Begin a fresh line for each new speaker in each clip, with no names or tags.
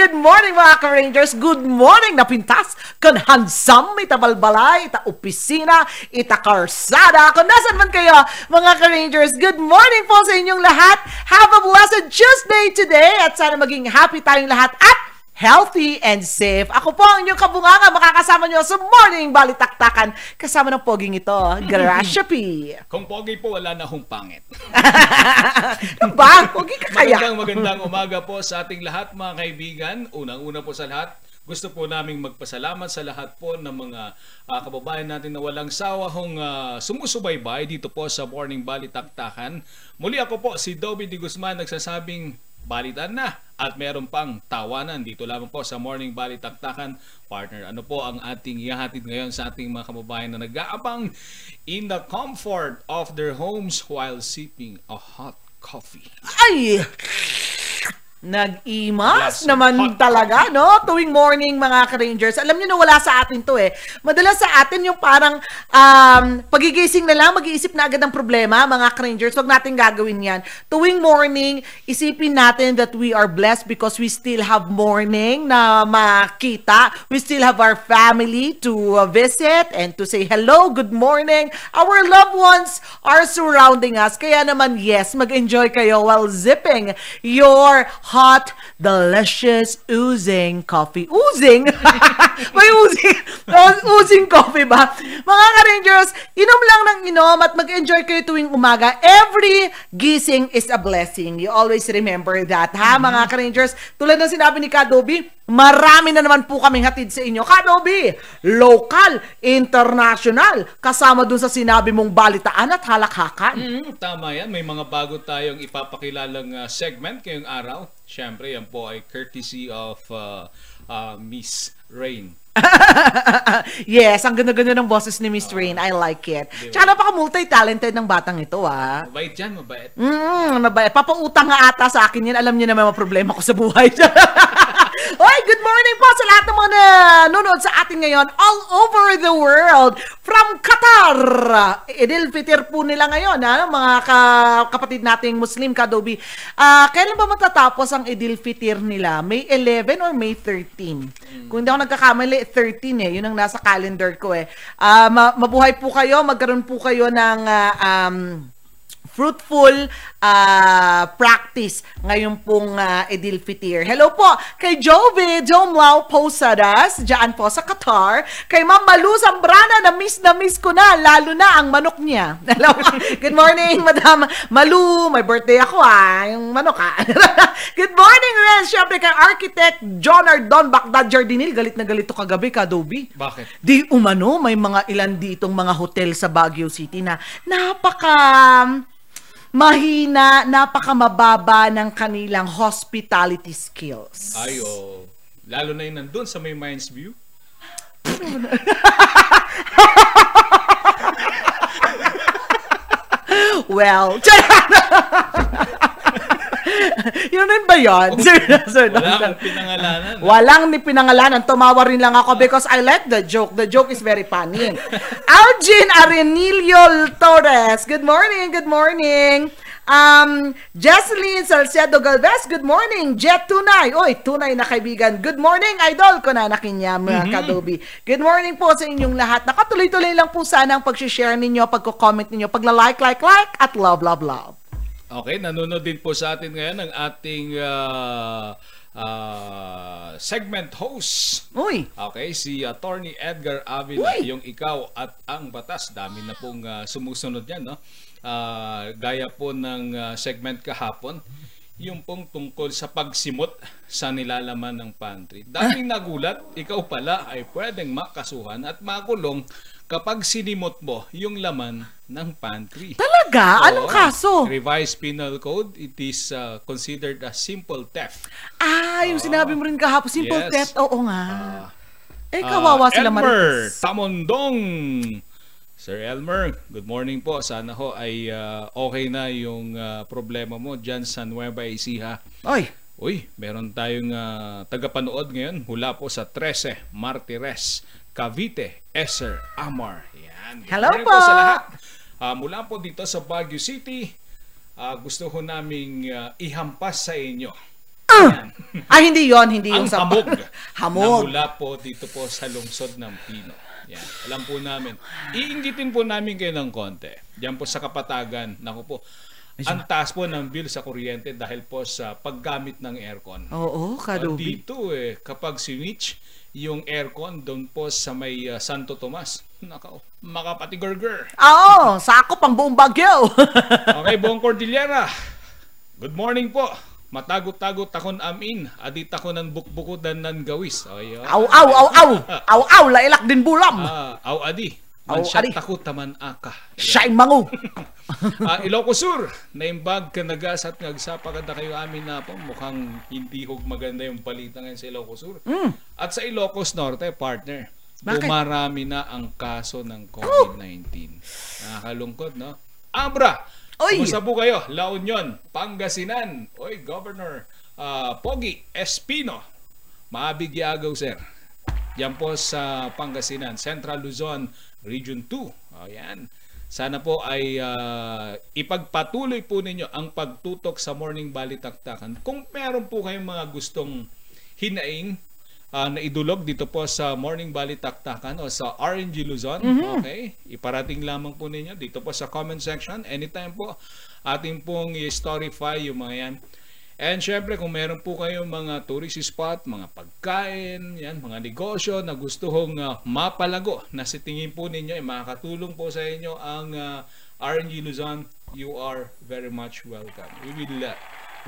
good morning mga ka-Rangers, good morning na pintas, kan hansam, ita balbalay, ita opisina, ita karsada, kung nasan man kayo mga ka-Rangers, good morning po sa inyong lahat, have a blessed Tuesday today, at sana maging happy tayong lahat, at healthy and safe. Ako po ang inyong kabunganga, makakasama nyo sa Morning Balitaktakan kasama ng poging ito, Gracia P.
Kung pogi po, wala na hong pangit.
ba? Pogi ka kaya?
Magandang magandang umaga po sa ating lahat mga kaibigan. Unang-una po sa lahat, gusto po naming magpasalamat sa lahat po ng mga uh, kababayan natin na walang sawa hong uh, sumusubaybay dito po sa Morning Balitaktakan. Muli ako po si Dobby Di Guzman nagsasabing balitan na at meron pang tawanan dito lamang po sa Morning Balitaktakan partner. Ano po ang ating ihahatid ngayon sa ating mga kababayan na nag-aabang in the comfort of their homes while sipping a hot coffee.
Ay! Nag-imas
Yes,
naman
hot
talaga, no? Tuwing morning, mga ka-Rangers. Alam niyo na wala sa atin to eh. Madalas sa atin yung parang um, pagigising na lang, mag-iisip na agad ng problema, mga ka-Rangers. Huwag natin gagawin yan. Tuwing morning, isipin natin that we are blessed because we still have morning na makita. We still have our family to uh, visit and to say hello, good morning. Our loved ones are surrounding us. Kaya naman, yes, mag-enjoy kayo while zipping your hot, delicious, oozing coffee. Oozing? May oozing. oozing coffee ba? Mga ka-Rangers, inom lang ng inom at mag-enjoy kayo tuwing umaga. Every gising is a blessing. You always remember that, ha, mga ka-Rangers? Tulad ng sinabi ni Kadobi, Marami na naman po kaming hatid sa inyo. Kadobi, local, international, kasama dun sa sinabi mong balitaan at halakhakan.
Mm, tama yan. May mga bago tayong ipapakilalang uh, segment ngayong araw. Siyempre, yan po ay courtesy of uh, uh, Miss Rain.
yes, ang ganda-ganda ng boses ni Miss Rain. I like it.
Diba?
Tsaka napaka multi-talented ng batang ito, ah.
Mabait yan, mabait.
Mm, mabait. Papautang nga ata sa akin yan. Alam niyo naman mga problema ko sa buhay. Hoy, good morning po sa lahat ng mga nanonood sa atin ngayon all over the world from Qatar. Idil Fitr po nila ngayon, ha? mga ka- kapatid nating Muslim kadobi. Ah, kailan ba matatapos ang Idil Fitr nila? May 11 or May 13? Kung hindi ako nagkakamali, 13 eh. Yun ang nasa calendar ko eh. Ma- mabuhay po kayo, magkaroon po kayo ng ah, um, fruitful uh, practice ngayon pong uh, Edil Fitir. Hello po kay Jovi Jomlao Posadas, dyan po sa Qatar. Kay Ma'am Malu Zambrana, na miss na miss ko na, lalo na ang manok niya. Hello, good morning, Madam Malu. May birthday ako ah, yung manok ah. good morning, Ren. Siyempre kay Architect John Ardon Bagdad Jardinil. Galit na galit to kagabi, Kadobi.
Bakit?
Di umano, may mga ilan ditong mga hotel sa Baguio City na napaka mahina, napakamababa ng kanilang hospitality skills.
Ay, oh. Lalo na yun nandun sa may Mines View.
Well, yun rin ba yun? Sir, sir,
Wala kang pinangalanan.
Walang ni pinangalanan. Tumawa rin lang ako because I like the joke. The joke is very funny. Algin Arenilio Torres. Good morning, good morning. Um, Jesseline Salcedo Galvez, good morning. Jet Tunay. Oy, tunay na kaibigan. Good morning, idol ko na nakinyam, mga kadobi. Good morning po sa inyong lahat. Nakatuloy-tuloy lang po sana ang pag-share ninyo, pagko-comment ninyo, pagla-like, like, like, at love, love, love.
Okay, nanonood din po sa atin ngayon ang ating uh, uh, segment host.
Uy,
Okay, si Attorney Edgar Avila,
Uy!
yung ikaw at ang batas. Dami na pong uh, sumusunod yan, no? Ah, gaya po ng uh, segment kahapon, yung pong tungkol sa pagsimot sa nilalaman ng pantry. Daming nagulat, ikaw pala ay pwedeng makasuhan at makulong kapag sinimot mo yung laman ng pantry.
talaga? Anong
Oo.
kaso?
Revised Penal Code, it is uh, considered a simple theft.
Ah, yung sinabi mo rin kahapon, simple
Yes.
theft. Oo nga. eh,
Ah,
kawawa sila
Elmer
Marites.
Tamondong. Sir Elmer, good morning po. Sana ho ay ah, okay na yung ah, problema mo dyan sa Nueva Ecija.
Oy,
Uy, meron tayong ah, tagapanood ngayon mula po sa 13 Martires, Cavite, Eser, Amar. Yan. Good
Hello po.
sa lahat. Ah, mula po dito sa Baguio City, ah, gusto ho naming ah, ihampas sa inyo.
Ah, hindi yon hindi yung sa...
hamog,
hamog.
na mula po dito po sa lungsod ng Pino. Yan. Alam po namin. Iingitin po namin kayo ng konti. Diyan po sa Kapatagan. Naku po. Ang taas po ng bill sa kuryente dahil po sa paggamit ng aircon.
Oo, kadubi.
dito eh, kapag switch yung aircon doon po sa may ah, Santo Tomas. Nako, makapatigurger.
Oo, sakop ang buong bagyo.
Okay, buong Cordillera. Good morning po. Matagot-tagot takon amin. Adit ako ng bukbukudan ng gawis. Ah.
aw, aw, aw, aw. Aw, aw, lailak din bulam.
Ah, aw adi. Mansya
adi.
takot taman aka.
Siya'y mangu.
Ah, Ilocos Sur, naimbag ka nagas at nagsapa kada kayo amin na po. Mukhang hindi hog maganda yung balita ngayon sa Ilocos Sur. At sa Ilocos Norte, partner,
Mm. Bakit?
bumarami na ang kaso ng COVID-19. Nakakalungkot, no? Abra!
Oy!
Kumusta po kayo? La Union, Pangasinan. Oy, Governor ah, Pogi Espino. Maabigyagaw, sir. Yan po sa Pangasinan, Central Luzon, Region 2. O yan. Sana po ay ah, ipagpatuloy po ninyo ang pagtutok sa Morning Balitaktakan. Kung meron po kayong mga gustong hinaing ah, na idulog dito po sa Morning Balitaktakan o sa RNG Luzon, okay? Iparating lamang po ninyo dito po sa comment section. Anytime po, ating pong i-storify yung mga yan. And syempre, kung meron po kayong mga tourist spot, mga pagkain, yan, mga negosyo na gusto hong ah, mapalago na sa tingin po ninyo ay makakatulong po sa inyo ang ah, RNG Luzon, you are very much welcome. We will uh,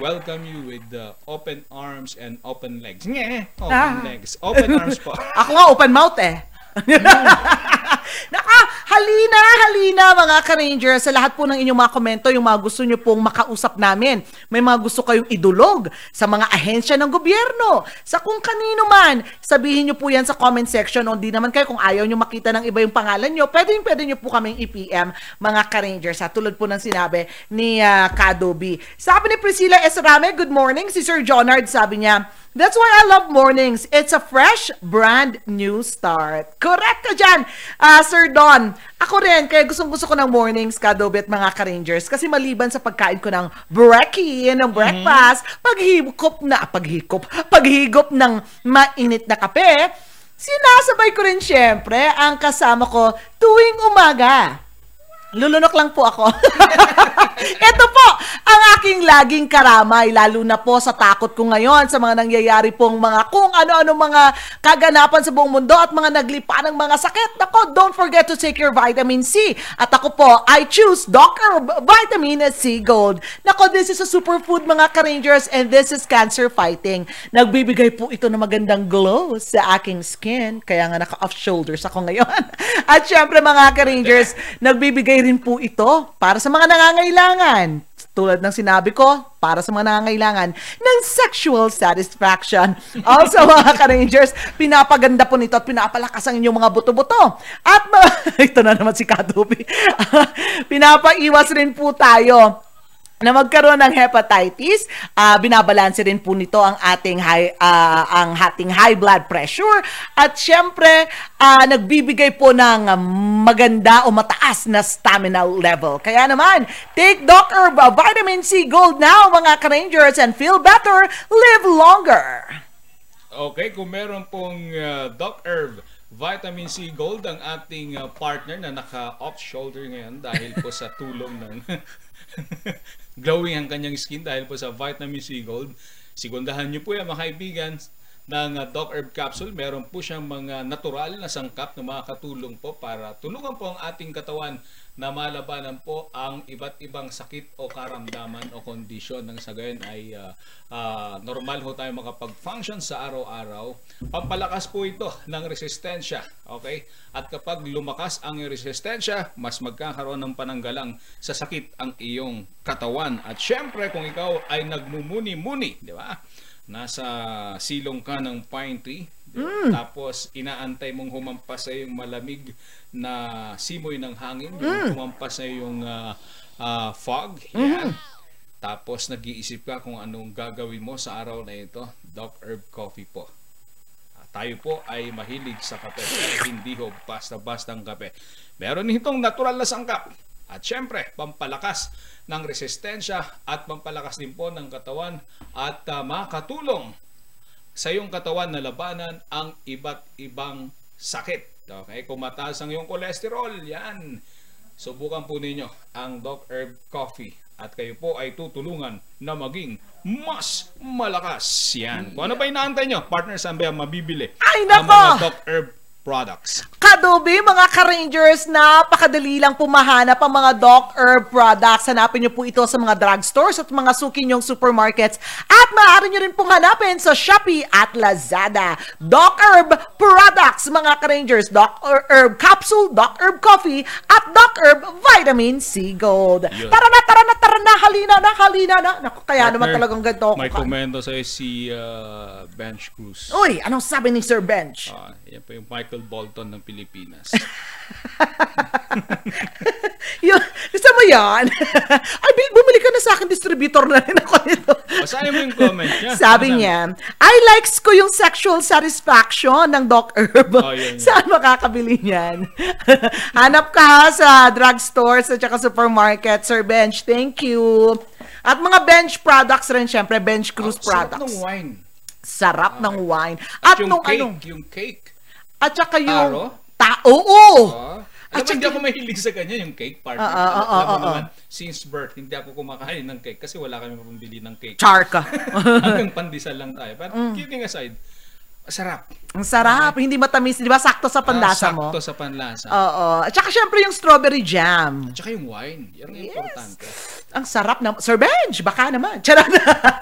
welcome you with uh, open arms and open legs. Nye! Open
Ah.
legs. Open arms po.
Ako nga open mouth eh. Naka, halina, halina mga ka-Rangers. Sa lahat po ng inyong mga komento, yung mga gusto nyo pong makausap namin. May mga gusto kayong idulog sa mga ahensya ng gobyerno, sa kung kanino man. Sabihin nyo po yan sa comment section. O di naman kayo kung ayaw nyo makita ng iba yung pangalan nyo, pwede, pwede nyo po kaming i-PM mga ka-Rangers. Ha? Tulad po ng sinabi ni uh, Kadobi. Sabi ni Priscilla Esrame, good morning. Si Sir Jonard sabi niya, That's why I love mornings. It's a fresh, brand new start. Correct ka dyan, ah, Sir Don. Ako rin, kaya gustong gusto ko ng mornings, Kadobe at mga ka-Rangers. Kasi maliban sa pagkain ko ng brekkie, ng breakfast, paghigop na, paghigop, paghigop ng mainit na kape, sinasabay ko rin syempre ang kasama ko tuwing umaga. Lulunok lang po ako. Ito po, ang aking laging karamay, lalo na po sa takot ko ngayon sa mga nangyayari pong mga kung ano-ano mga kaganapan sa buong mundo at mga naglipa ng mga sakit. Nako, don't forget to take your vitamin C. At ako po, I choose Dr. Vitamin C Gold. Nako, this is a superfood mga ka-rangers and this is cancer fighting. Nagbibigay po ito ng magandang glow sa aking skin. Kaya nga naka-off shoulders ako ngayon. At syempre mga ka-rangers, nagbibigay rin po ito para sa mga nangangailangan. Tulad ng sinabi ko, para sa mga nangangailangan ng sexual satisfaction. Also mga ka-rangers, pinapaganda po nito at pinapalakas ang inyong mga buto-buto. At mga, ito na naman si Katubi. Pinapaiwas rin po tayo na magkaroon ng hepatitis, ah binabalanse rin po nito ang ating high ah, ang ating high blood pressure at syempre ah, nagbibigay po ng maganda o mataas na stamina level. Kaya naman, take Doc Herb ah, Vitamin C Gold now mga ka-rangers and feel better, live longer.
Okay, kung meron pong uh, Doc Herb Vitamin C Gold ang ating uh, partner na naka-off shoulder ngayon dahil po sa tulong ng glowing ang kanyang skin dahil po sa Vitamin C Gold. Sigundahan niyo po yan mga kaibigan ng uh, Doc Herb Capsule. Meron po siyang mga natural na sangkap na makakatulong po para tulungan po ang ating katawan na malabanan po ang iba't ibang sakit o karamdaman o kondisyon ng sa gayon ay ah, ah, normal ho tayo makapag-function sa araw-araw. Pampalakas po ito ng resistensya. Okay? At kapag lumakas ang resistensya, mas magkakaroon ng pananggalang sa sakit ang iyong katawan. At syempre, kung ikaw ay nagmumuni-muni, di ba? Nasa silong ka ng pine tree, ba? tapos inaantay mong humampas sa yung malamig na simoy ng hangin, yung humampas sa yung ah, ah, fog, yan. Tapos nag-iisip ka kung anong gagawin mo sa araw na ito, Doc Herb Coffee po. Ah, tayo po ay mahilig sa kape, hindi ho basta-bastang kape. Meron itong natural na sangkap At syempre, pampalakas ng resistensya at pampalakas din po ng katawan at uh, makatulong sa iyong katawan na labanan ang iba't ibang sakit. Okay, kung mataas ang iyong cholesterol, yan. Subukan po ninyo ang Doc Herb Coffee at kayo po ay tutulungan na maging mas malakas. Yan. Kung ano pa inaantay nyo, partner, saan ba mabibili?
Ay,
Ang
nako!
mga Doc Herb products.
Kadobi, mga ka-Rangers, napakadali lang pumahanap ang mga Doc Herb products. Hanapin niyo po ito sa mga drugstores at mga suki niyong supermarkets. At maaari niyo rin pong hanapin sa Shopee at Lazada. Doc Herb products, mga ka-Rangers. Doc Herb capsule, Doc Herb coffee, at Doc Herb vitamin C Gold.
Yun.
Tara na, tara na, tara na, halina na, halina na. Naku, kaya naman
Partner,
talagang ganito.
May komento sa'yo si uh, Bench Cruz.
Uy, anong sabi ni Sir Bench?
Ah, yan po yung Michael Bolton ng Pilipinas.
Yun, gusto mo yan? Ay, bumili ka na sa akin, distributor na rin ako nito.
Basahin mo yung comment niya.
Sabi
Ano
niya, I likes ko yung sexual satisfaction ng Doc Herb.
Oh, yun, yun.
Saan makakabili niyan? Hanap ka sa drugstores at saka supermarket, Sir Bench. Thank you. At mga bench products rin, syempre, bench cruise
sarap
products.
ng wine.
Sarap ng wine. At
yung
nung
cake,
ano,
yung cake.
At saka yung...
Taro?
Ta oo!
Oh.
At
mo, hindi ako mahilig sa ganyan, yung cake partner.
Ah, ah, ah,
Alam mo
ah, ah.
naman, since birth, hindi ako kumakain ng cake kasi wala kami mapambili ng cake.
Char ka.
Hanggang pandesal lang tayo. But
Mm.
kidding aside, masarap.
Ang sarap. Hindi matamis. Di ba? Sakto sa panlasa
Ah,
mo.
Sakto sa panlasa.
Oo. At saka syempre yung strawberry jam.
At saka yung wine. Yan ang
Yes.
importante.
Ang sarap na. Sir Benj, baka naman. Charot.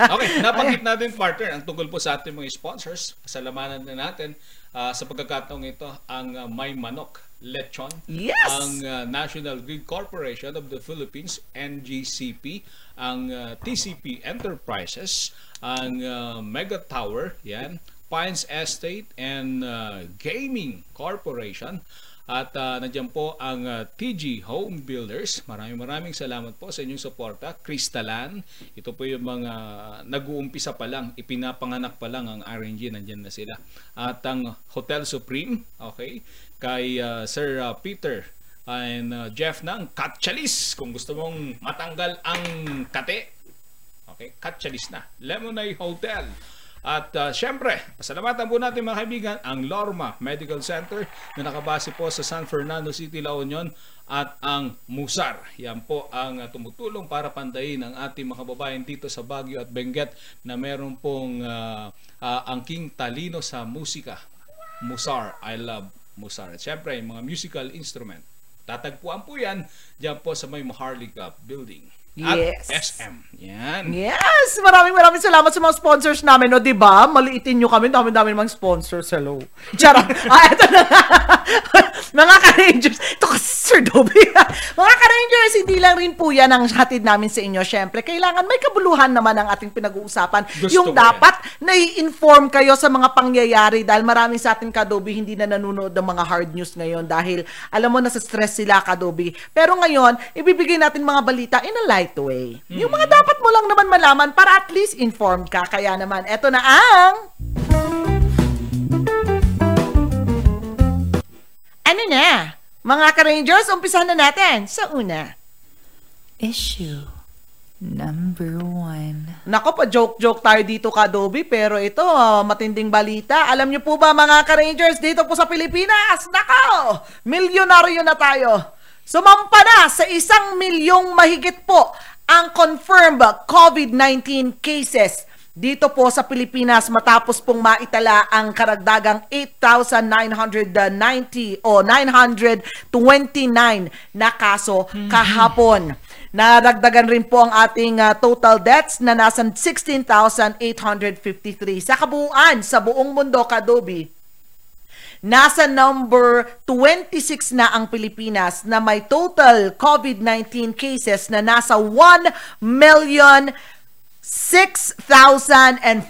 Okay, nabanggit natin partner ang tungkol po sa ating mga sponsors. Pasalamanan na natin ah, sa pagkakataong ito ang ah, May Manok Lechon.
Yes!
Ang ah, National Grid Corporation of the Philippines, NGCP. Ang ah, TCP Enterprises. Ang ah, Mega Tower, yan. Pines Estate and ah, Gaming Corporation. At uh, nandiyan po ang ah, TG Home Builders. Maraming maraming salamat po sa inyong suporta. Kristalan, ito po yung mga nag-uumpisa pa lang, ipinapanganak pa lang ang RNG, nandiyan na sila. At ang Hotel Supreme, okay, kay ah, Sir ah, Peter and ah, Jeff ng Katchalis. Kung gusto mong matanggal ang kate, Okay, Katchalis na. Lemonade Hotel. At uh, syempre, pasalamatan po natin mga kaibigan ang Lorma Medical Center na nakabase po sa San Fernando City, La Union at ang Musar. Yan po ang uh, tumutulong para pandayin ang ating mga kababayan dito sa Baguio at Benguet na meron pong uh, uh, angking talino sa musika. Musar, I love Musar. At syempre, yung mga musical instrument. Tatagpuan po yan dyan po sa may Maharlika Building. At
Yes.
SM. Yan.
yes! Maraming maraming salamat sa mga sponsors namin. No, di ba? Maliitin nyo kami. Dami-dami namang sponsors. Hello. Charot. ah, eto na. mga ka-Rangers. Ito ka, Sir Dobby. mga ka-Rangers, hindi lang rin po yan ang hatid namin sa inyo. Siyempre, kailangan may kabuluhan naman ang ating pinag-uusapan.
Gusto
yung dapat nai-inform kayo sa mga pangyayari dahil marami sa ating kadobi hindi na nanonood ng mga hard news ngayon dahil alam mo nasa stress sila kadobi. Pero ngayon, ibibigay natin mga balita in a light way. Yung mga dapat mo lang naman malaman para at least informed ka. Kaya naman, eto na ang... Ano na? Mga ka-Rangers, umpisahan na natin sa una.
Issue number one.
Nako pa joke-joke tayo dito Kadobi pero ito ah, matinding balita. Alam niyo po ba mga ka-Rangers dito po sa Pilipinas? Nako! Milyonaryo na tayo. Sumampa na sa isang milyong mahigit po ang confirmed COVID-19 cases dito po sa Pilipinas matapos pong maitala ang karagdagang 8,990 o 929 na kaso kahapon. Naragdagan rin po ang ating ah, total deaths na nasa 16,853. Sa kabuuan, sa buong mundo, Kadobi, nasa number 26 na ang Pilipinas na may total COVID-19 cases na nasa 1 million 6,428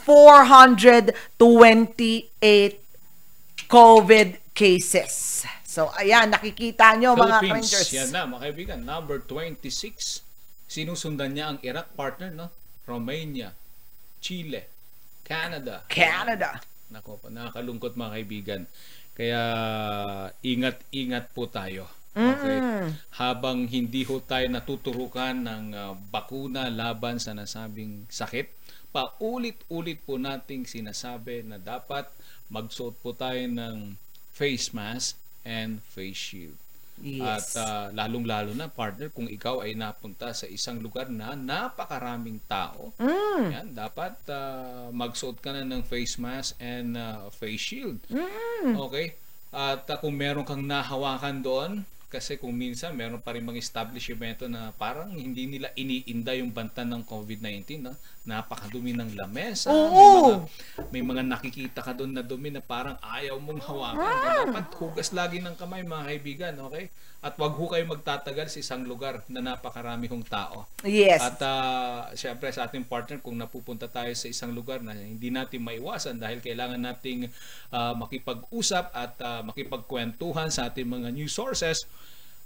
COVID cases. So, ayan, nakikita nyo mga Rangers.
yan na mga kaibigan. Number 26. Sinusundan niya ang Iraq partner, no? Romania, Chile, Canada.
Canada.
Nako, nakakalungkot mga kaibigan. Kaya ingat-ingat po tayo. Okay? Habang hindi ho tayo natuturukan ng ah, bakuna laban sa nasabing sakit, paulit-ulit po nating sinasabi na dapat magsuot po tayo ng face mask and face shield.
Yes.
At ah, lalong-lalo na partner kung ikaw ay napunta sa isang lugar na napakaraming tao,
Mm.
yan, dapat ah, magsuot ka na ng face mask and ah, face shield.
Mm.
Okay? At ah, kung meron kang nahawakan doon, kasi kung minsan meron pa rin mga establishmento na parang hindi nila iniinda yung banta ng COVID-19, no? napakadumi ng lamesa.
Oo.
May mga, may mga nakikita ka doon na dumi na parang ayaw mong hawakan.
Ah.
Dapat hugas lagi ng kamay mga kaibigan, okay? At wag ho kayo magtatagal sa isang lugar na napakarami hong tao.
Yes.
At uh, syempre sa ating partner, kung napupunta tayo sa isang lugar na hindi natin maiwasan dahil kailangan nating ah, makipag-usap at ah, makipagkwentuhan sa ating mga news sources,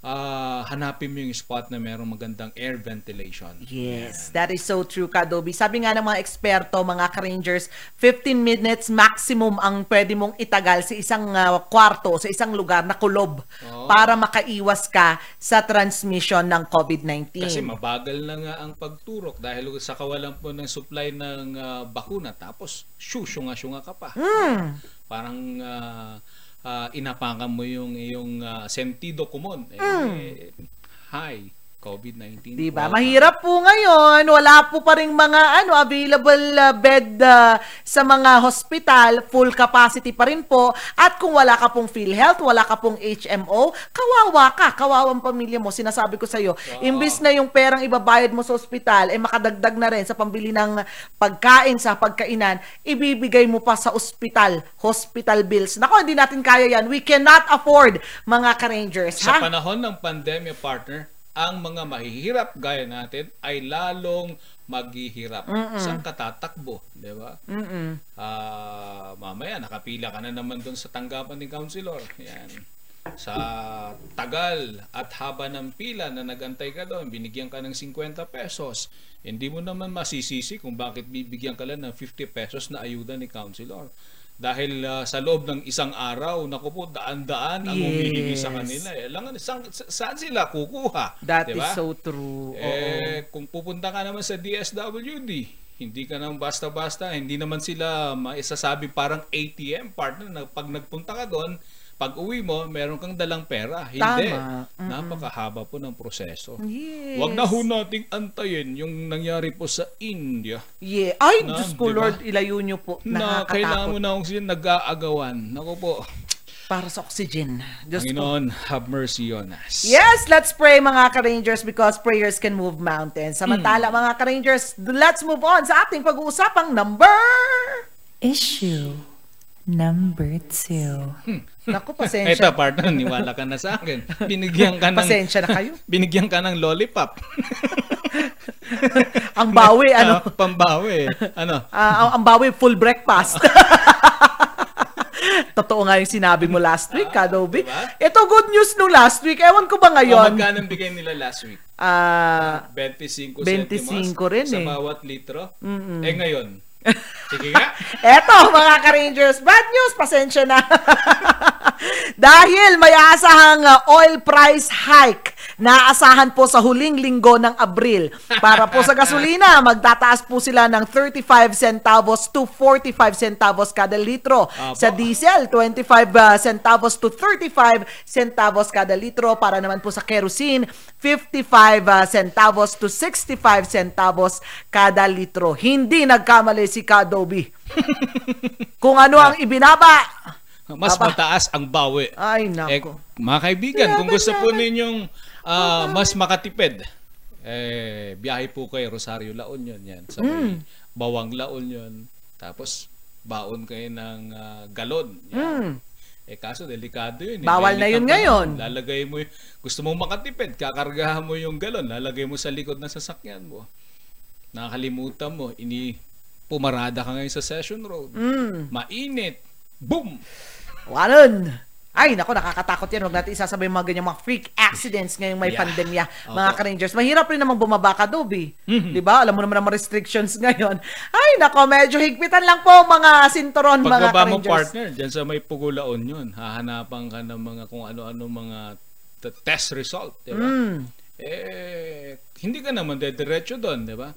ah, hanapin mo yung spot na merong magandang air ventilation.
Yes, that is so true, Kadobi. Sabi nga ng mga eksperto, mga ka-rangers, 15 minutes maximum ang pwede mong itagal sa isang ah, kwarto, sa isang lugar na kulob
Oo.
para makaiwas ka sa transmission ng COVID-19.
Kasi mabagal na nga ang pagturok dahil sa kawalan po ng supply ng ah, bakuna tapos shoo, syunga-syunga ka pa. Parang ah, ah, inapakan mo yung iyong ah, sentido común. Eh, hi, COVID-19.
Diba?
Welcome.
Mahirap po ngayon. Wala po pa rin mga ano, available uh, bed uh, sa mga hospital. Full capacity pa rin po. At kung wala ka pong PhilHealth, wala ka pong HMO, kawawa ka. Kawawang pamilya mo. Sinasabi ko sa'yo. Imbis na yung perang ibabayad mo sa hospital, eh makadagdag na rin sa pambili ng pagkain sa pagkainan, ibibigay mo pa sa hospital. Hospital bills. Nako, hindi natin kaya yan. We cannot afford, mga ka-rangers.
Sa
Ha?
panahon ng pandemya, partner, ang mga mahihirap gaya natin ay lalong maghihirap. Saan ka tatakbo? Di ba?
Mm-mm.
Ah, mamaya, nakapila ka na naman doon sa tanggapan ni Councilor. Yan. Sa tagal at haba ng pila na nagantay ka doon, binigyan ka ng 50 pesos. Hindi mo naman masisisi kung bakit bibigyan ka lang ng 50 pesos na ayuda ni Councilor. Dahil ah, sa loob ng isang araw, naku po, daan-daan ang humihingi sa
Yes.
kanila. Eh, alam nga, saan, saan sila kukuha?
That
Diba?
is so true. Oo.
Eh, kung pupunta ka naman sa DSWD, hindi ka nang basta-basta, hindi naman sila maisasabi parang ATM partner na pag nagpunta ka doon, pag uwi mo, meron kang dalang pera. Hindi.
Tama. Mm-mm.
Napakahaba po ng proseso.
Yes.
Huwag na ho nating antayin yung nangyari po sa India
Yeah. Ay,
Na,
Diyos ko,
di ba?
Lord, ilayo niyo po.
na kailangan mo na sila nag-aagawan. Naku po,
Para sa oxygen. Diyos.
Panginoon, have mercy on us.
Yes, let's pray mga ka-rangers because prayers can move mountains. Samantala
Hmm.
mga ka-rangers, let's move on sa ating pag-uusapang number...
Issue number two.
Naku,
Ito
pasensya.
partner, niwala ka na sa akin. Binigyan ka ng
Pasensya na kayo.
binigyan ka ng lollipop.
Ang bawi, ano?
Ah, pambawi. Ano?
Ah, ang, ang bawi, full breakfast. Totoo nga yung sinabi mo last week, Kadobi.
diba?
Ito good news nung last week. Ewan ko ba
O,
ngayon?
magkano ang bigay nila last week?
Ah,
25
25
centimos
rin
sa
eh.
bawat litro? Eh ngayon, sige nga.
Eto, mga ka-Rangers, bad news, pasensya na. Dahil may asahang uh, oil price hike na asahan po sa huling linggo ng Abril. Para po sa gasolina, magtataas po sila ng 35 centavos to 45 centavos kada litro.
Apo.
Sa diesel, 25 uh, centavos to 35 centavos kada litro. Para naman po sa kerosene, 55 uh, centavos to 65 centavos kada litro. Hindi nagkamali si Kadobi. Kung ano ang ibinaba.
Mas
Aba.
mataas ang bawi.
Ay,
Eh,
nako.
mga kaibigan, kung
Laban,
gusto po
laban.
ninyong ah, mas makatipid, eh, biyahe po kay Rosario La Union yan. Sa
Hmm.
Bawang La Union. Tapos, baon kayo ng ah, galon. Yan.
Mm.
Eh kaso delikado yun. eh.
Bawal na yun ngayon.
Lalagay mo, gusto mong makatipid, kakargahan mo yung galon, lalagay mo sa likod ng sasakyan mo. Nakakalimutan mo, ini pumarada ka ngayon sa Session Road.
Mm.
Mainit. Boom!
Wanon. Ay, nako, nakakatakot yan. Huwag natin isasabay mga ganyan mga freak accidents ngayong may
Yeah.
pandemya, mga ka-rangers. Mahirap rin naman bumaba ka, Dobi.
Mhm.
Di ba? Alam mo naman ang restrictions ngayon. Ay, nako, medyo higpitan lang po mga sinturon, mga
Pagbaba mo
ka-rangers.
partner, dyan sa may Pugulaon yun, hahanapan ka ng mga kung ano-ano mga t- test result, di ba?
Mm.
Eh, hindi ka naman dediretso doon, di ba?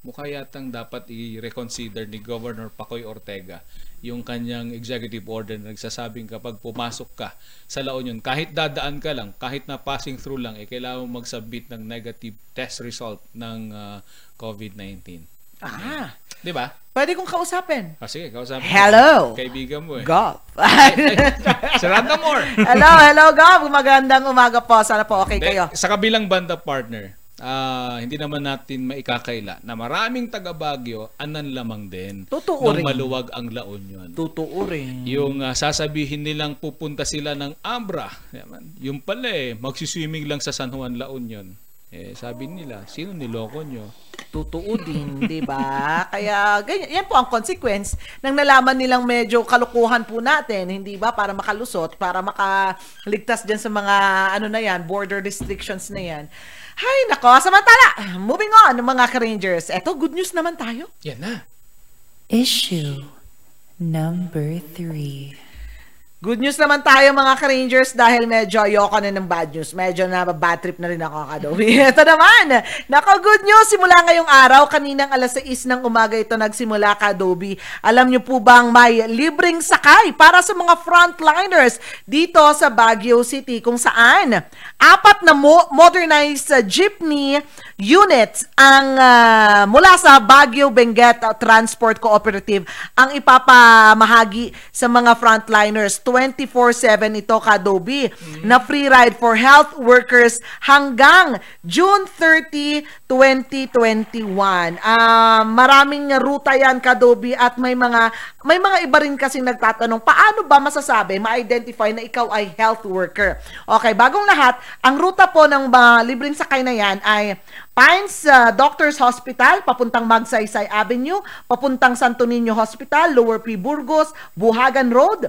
Mukha yatang dapat i-reconsider ni Governor Pacoy Ortega yung kanyang executive order na nagsasabing kapag pumasok ka sa La Union, kahit dadaan ka lang, kahit na passing through lang, eh, kailangan mag-submit ng negative test result ng ah, COVID-19.
Ah,
Di ba?
pwede kong kausapin.
Ah, sige, kausapin.
Hello.
Kaibigan mo eh.
Gov.
Sarata more.
hello, hello, Gov. Magandang umaga po. Sana po okay kayo.
Sa kabilang banda partner, ah, hindi naman natin maikakaila na maraming taga Baguio anan lamang din
Totoo
nung
rin.
maluwag ang La Union.
Totoo rin.
Yung ah, sasabihin nilang pupunta sila ng Abra, yaman, yung pala eh, magsiswimming lang sa San Juan La Union. Eh, sabi nila, sino niloko nyo?
Totoo din, 'di ba? Kaya ganyan, yan po ang consequence ng nalaman nilang medyo kalukuhan po natin, hindi ba? Para makalusot, para makaligtas diyan sa mga ano na yan, border restrictions na yan. Hay nako, samantala, moving on mga ka-Rangers. Eto, good news naman tayo.
Yan na.
Issue number three.
Good news naman tayo mga ka-Rangers dahil medyo ayoko na ng bad news. Medyo na bad trip na rin ako kadobi. Ito naman. Nako, good news. Simula ngayong araw, kaninang alas 6 ng umaga ito nagsimula kadobi. Alam nyo po bang may libreng sakay para sa mga frontliners dito sa Baguio City kung saan apat na mo- modernized jeepney units ang ah, mula sa Baguio Benguet Transport Cooperative ang ipapamahagi sa mga frontliners 24/7 ito kadobi na free ride for health workers hanggang June 30, 2021. Ah, maraming ruta yan kadobi at may mga may mga iba rin kasi nagtatanong paano ba masasabi ma-identify na ikaw ay health worker. Okay, bagong lahat, ang ruta po ng mga libreng sakay na yan ay Pines uh, Doctors Hospital, papuntang Magsaysay Avenue, papuntang Santo Niño Hospital, Lower P. Burgos, Buhagan Road,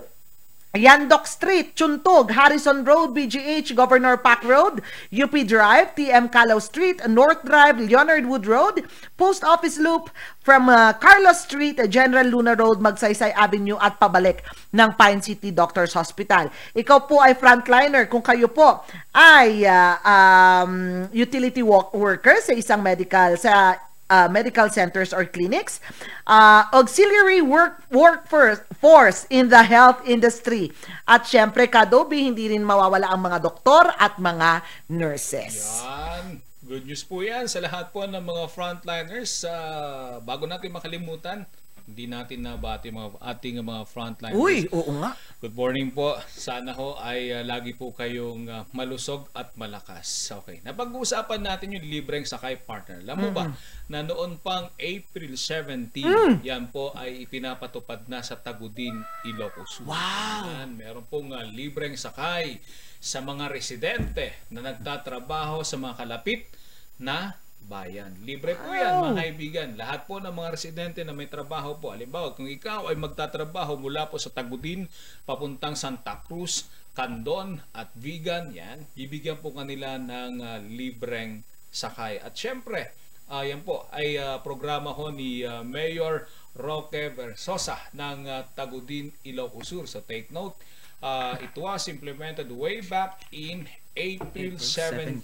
Yandok Street, Chuntog, Harrison Road, BGH, Governor Park Road, UP Drive, TM Calao Street, North Drive, Leonard Wood Road, Post Office Loop from uh, Carlos Street, General Luna Road, Magsaysay Avenue at pabalik ng Pine City Doctors Hospital. Ikaw po ay frontliner kung kayo po ay uh, um, utility wo- worker sa isang medical sa uh, medical centers or clinics, uh, auxiliary work workforce force in the health industry. At syempre, kadobi, hindi rin mawawala ang mga doktor at mga nurses.
Yan. Good news po yan sa lahat po ng mga frontliners. Ah, bago natin makalimutan, hindi natin nabati mga ating mga frontliners.
Uy, oo nga.
Good morning po. Sana ho ay ah, lagi po kayong ah, malusog at malakas. Okay. Napag-uusapan natin yung libreng sakay partner. Alam mo ba na noon pang April 17, yan po ay ipinapatupad na sa Tagudin, Ilocos.
Wow!
Yan, meron pong ah, libreng sakay sa mga residente na nagtatrabaho sa mga kalapit na bayan. Libre po yan mga kaibigan. Lahat po ng mga residente na may trabaho po. Halimbawa, kung ikaw ay magtatrabaho mula po sa Tagudin, papuntang Santa Cruz, Candon at Vigan, yan, bibigyan po kanila ng ah, libreng sakay. At syempre, ah, yan po ay ah, programa ho ni ah, Mayor Roque Versosa ng ah, Tagudin, Ilocos Sur. So take note, ah, it was implemented way back in April 17.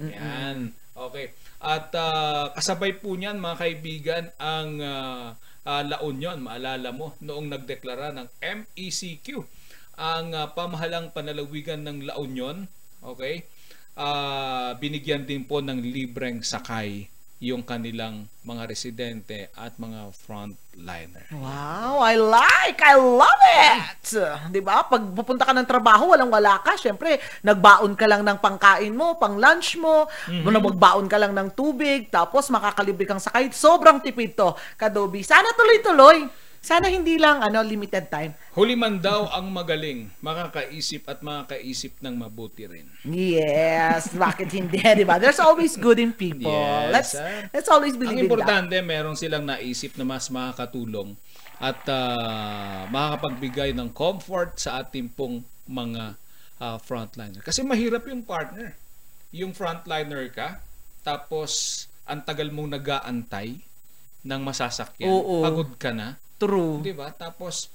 Yan. Okay. At ah, kasabay po niyan mga kaibigan ang ah, ah, La Union, maalala mo, noong nagdeklara ng MECQ ang ah, pamahalang panalawigan ng La Union, okay? Ah, binigyan din po ng libreng sakay yung kanilang mga residente at mga frontliner.
Wow, I like, I love it! Di ba? Pag pupunta ka ng trabaho, walang wala ka. Siyempre, nagbaon ka lang ng pangkain mo, pang lunch mo, magbaon ka lang ng tubig, tapos makakalibre kang sakay. Sobrang tipid to, Kadobi. Sana tuloy-tuloy. Sana hindi lang ano limited time.
Huli man daw ang magaling, makakaisip at makakaisip ng mabuti rin.
Yes, bakit hindi, di ba? There's always good in people.
Yes,
let's
ah.
let's always
Ang
believe in that.
importante, meron silang naisip na mas makakatulong at ah, makakapagbigay ng comfort sa ating pong mga ah, frontliner. Kasi mahirap yung partner. Yung frontliner ka, tapos ang tagal mong nag-aantay ng masasakyan.
Oo.
Pagod ka na.
True.
Di ba? Tapos,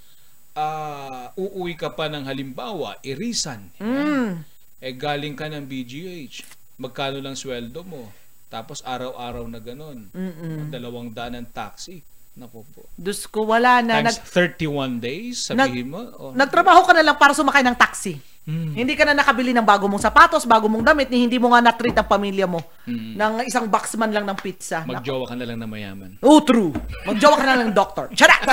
ah, uuwi ka pa ng halimbawa, irisan.
Mm.
Eh galing ka ng BGH. Magkano lang sweldo mo? Tapos araw-araw na ganun. Dalawang daan ng taxi. Naku po.
Diyos ko, wala na.
Times
Nag,
31 days, sabihin mo. Oh.
nagtrabaho ka na lang para sumakay ng taxi.
Hmm.
Hindi ka na nakabili ng bago mong sapatos, bago mong damit, ni hindi mo nga na-treat ang pamilya mo ng isang box man lang ng pizza.
Magjowa ka na lang na mayaman.
Oh, true. Magjowa ka na lang ng doctor. Charat!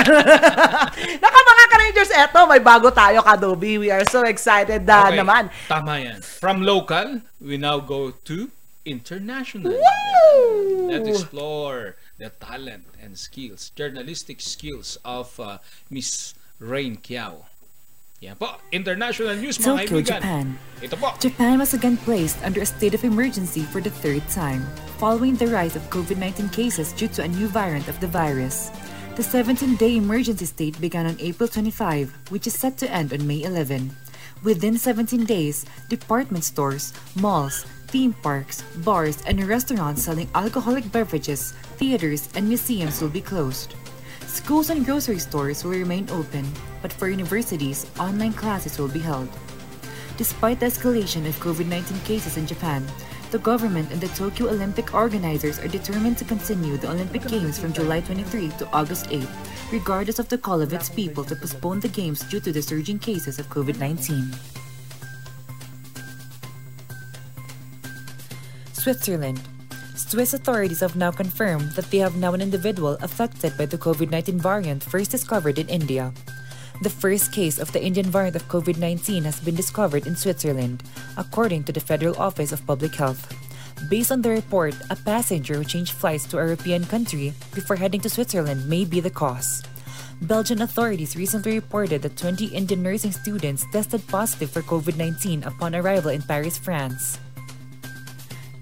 Naka mga ka-Rangers, eto, may bago tayo, Kadobi. We are so excited na
Okay,
naman.
Tama yan. From local, we now go to international.
Woo!
Let's explore the talent and skills, journalistic skills of uh, Miss Rain Kiao. Yan po, international news mga
Tokyo,
kaibigan.
Japan.
Ito po.
Japan was again placed under a state of emergency for the third time, following the rise of COVID 19 cases due to a new variant of the virus. The 17 day emergency state began on April 25, which is set to end on May 11. Within 17 days, department stores, malls, theme parks, bars, and restaurants selling alcoholic beverages, theaters, and museums will be closed. Schools and grocery stores will remain open, but for universities, online classes will be held. Despite the escalation of COVID 19 cases in Japan, the government and the Tokyo Olympic organizers are determined to continue the Olympic Games from July 23 to August 8, regardless of the call of its people to postpone the Games due to the surging cases of COVID 19. Switzerland. Swiss authorities have now confirmed that they have now an individual affected by the COVID 19 variant first discovered in India. The first case of the Indian variant of COVID 19 has been discovered in Switzerland, according to the Federal Office of Public Health. Based on the report, a passenger who changed flights to a European country before heading to Switzerland may be the cause. Belgian authorities recently reported that 20 Indian nursing students tested positive for COVID 19 upon arrival in Paris, France.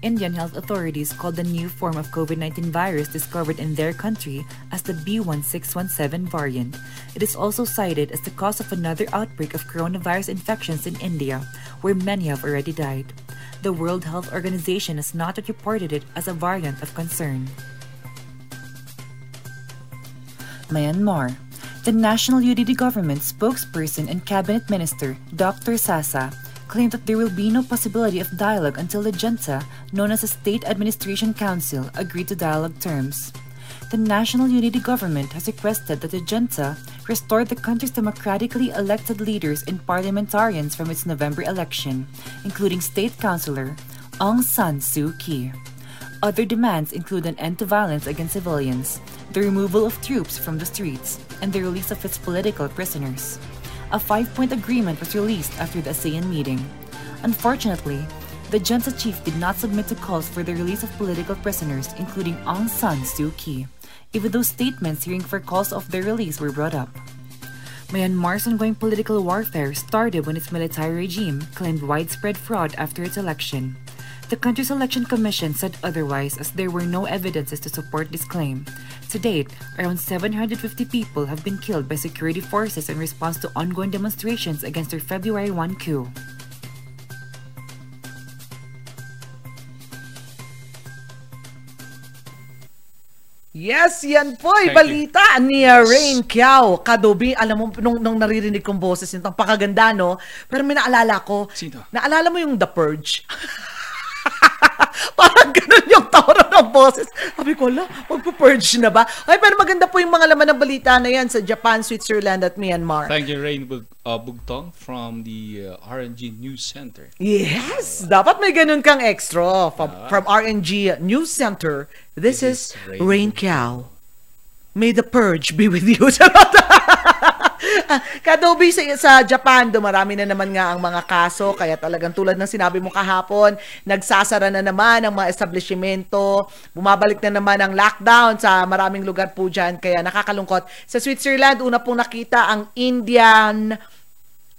Indian health authorities called the new form of COVID 19 virus discovered in their country as the B1617 variant. It is also cited as the cause of another outbreak of coronavirus infections in India, where many have already died. The World Health Organization has not yet reported it as a variant of concern. Myanmar. The National Unity Government spokesperson and cabinet minister, Dr. Sasa, claimed that there will be no possibility of dialogue until the junta, known as the State Administration Council, agreed to dialogue terms. The National Unity Government has requested that the junta restore the country's democratically elected leaders and parliamentarians from its November election, including state councillor Aung San Suu Kyi. Other demands include an end to violence against civilians, the removal of troops from the streets, and the release of its political prisoners. A five point agreement was released after the ASEAN meeting. Unfortunately, the junta chief did not submit to calls for the release of political prisoners, including Aung San Suu Kyi, even though statements hearing for calls of their release were brought up. Myanmar's ongoing political warfare started when its military regime claimed widespread fraud after its election. The country's election commission said otherwise as there were no evidences to support this claim. To date, around 750 people have been killed by security forces in response to ongoing demonstrations against their February 1 coup.
Yes, yan po ay
Thank you.
balita ni uh, Rain Kiao. Kadobi, alam mo, nung, nung naririnig kong boses nito, ang pakaganda, no? Pero may naalala ko.
Sino?
Naalala mo yung The Purge? Parang ganun yung tono ng boses. Sabi ko, ala, magpo-purge na ba? Ay, pero maganda po yung mga laman ng balita na yan sa Japan, Switzerland at Myanmar.
Thank you, Rain Bug- uh, Bugtong from the uh, RNG News Center.
Yes! Dapat may ganun kang extra. From, from RNG News Center, this, is,
This is Rain
Rain Cow. May the purge be with you. Charot! Kadobi sa, sa Japan, dumarami na naman nga ang mga kaso, kaya talagang tulad ng sinabi mo kahapon, nagsasara na naman ang mga establishmento, bumabalik na naman ang lockdown sa maraming lugar po dyan, kaya nakakalungkot. Sa Switzerland, una pong nakita ang Indian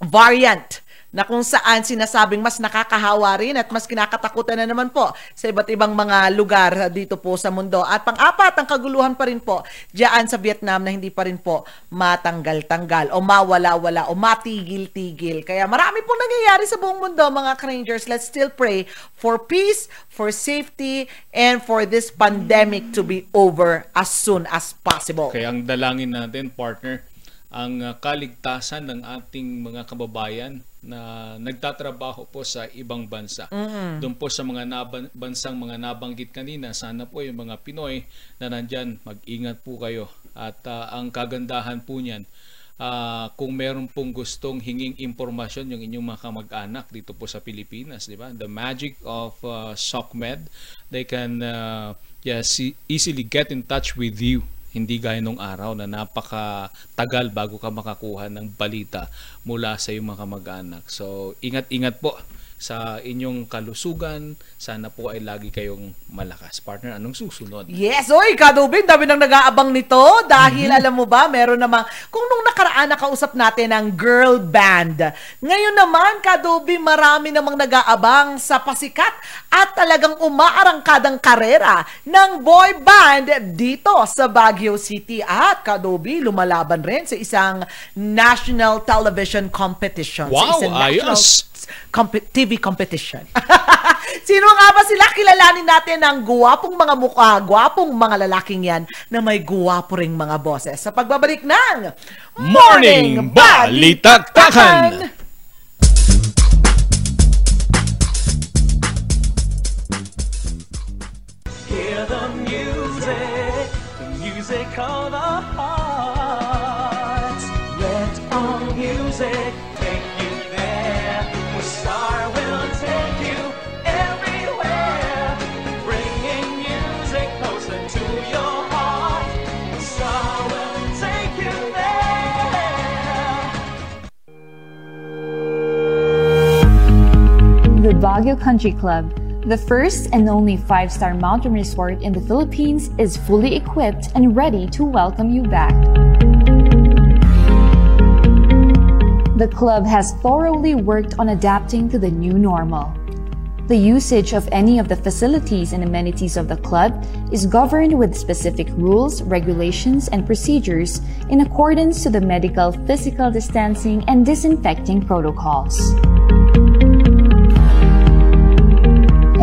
variant na kung saan sinasabing mas nakakahawa rin at mas kinakatakutan na naman po sa iba't ibang mga lugar dito po sa mundo. At pang-apat, ang kaguluhan pa rin po diyan sa Vietnam na hindi pa rin po matanggal-tanggal o mawala-wala o matigil-tigil. Kaya marami pong nangyayari sa buong mundo mga Rangers. Let's still pray for peace, for safety, and for this pandemic to be over as soon as possible.
Kaya ang dalangin natin, partner, ang uh, kaligtasan ng ating mga kababayan na nagtatrabaho po sa ibang bansa. Mm-hmm. Doon po sa mga naban- bansang mga nabanggit kanina, sana po yung mga Pinoy na nandyan, mag-ingat po kayo. At uh, ang kagandahan po niyan, uh, kung meron pong gustong hinging impormasyon yung inyong mga kamag-anak dito po sa Pilipinas, di ba? The magic of uh, SOCMED, they can uh, yes, easily get in touch with you hindi gaya nung araw na napaka-tagal bago ka makakuha ng balita mula sa iyong mga kamag-anak. So, ingat-ingat po sa inyong kalusugan. Sana po ay lagi kayong malakas. Partner, anong susunod?
Yes, oy, Kadubin, dami nang nag-aabang nito dahil mm-hmm. alam mo ba, meron namang, kung nung nakaraan nakausap natin ang girl band, ngayon naman, Kadubin, marami namang nag-aabang sa pasikat at talagang umaarangkadang karera ng boy band dito sa Baguio City. At Kadobi, lumalaban rin sa isang national television competition.
Wow,
sa isang
ayos!
Comp- TV competition. Sino nga ba sila? Kilalanin natin ang guwapong mga mukha, guwapong mga lalaking yan na may guwapo ring mga boses. Sa pagbabalik ng
Morning Balitaktakan! Hear
Baguio Country Club, the first and only five star mountain resort in the Philippines, is fully equipped and ready to welcome you back. The club has thoroughly worked on adapting to the new normal. The usage of any of the facilities and amenities of the club is governed with specific rules, regulations, and procedures in accordance to the medical, physical distancing, and disinfecting protocols.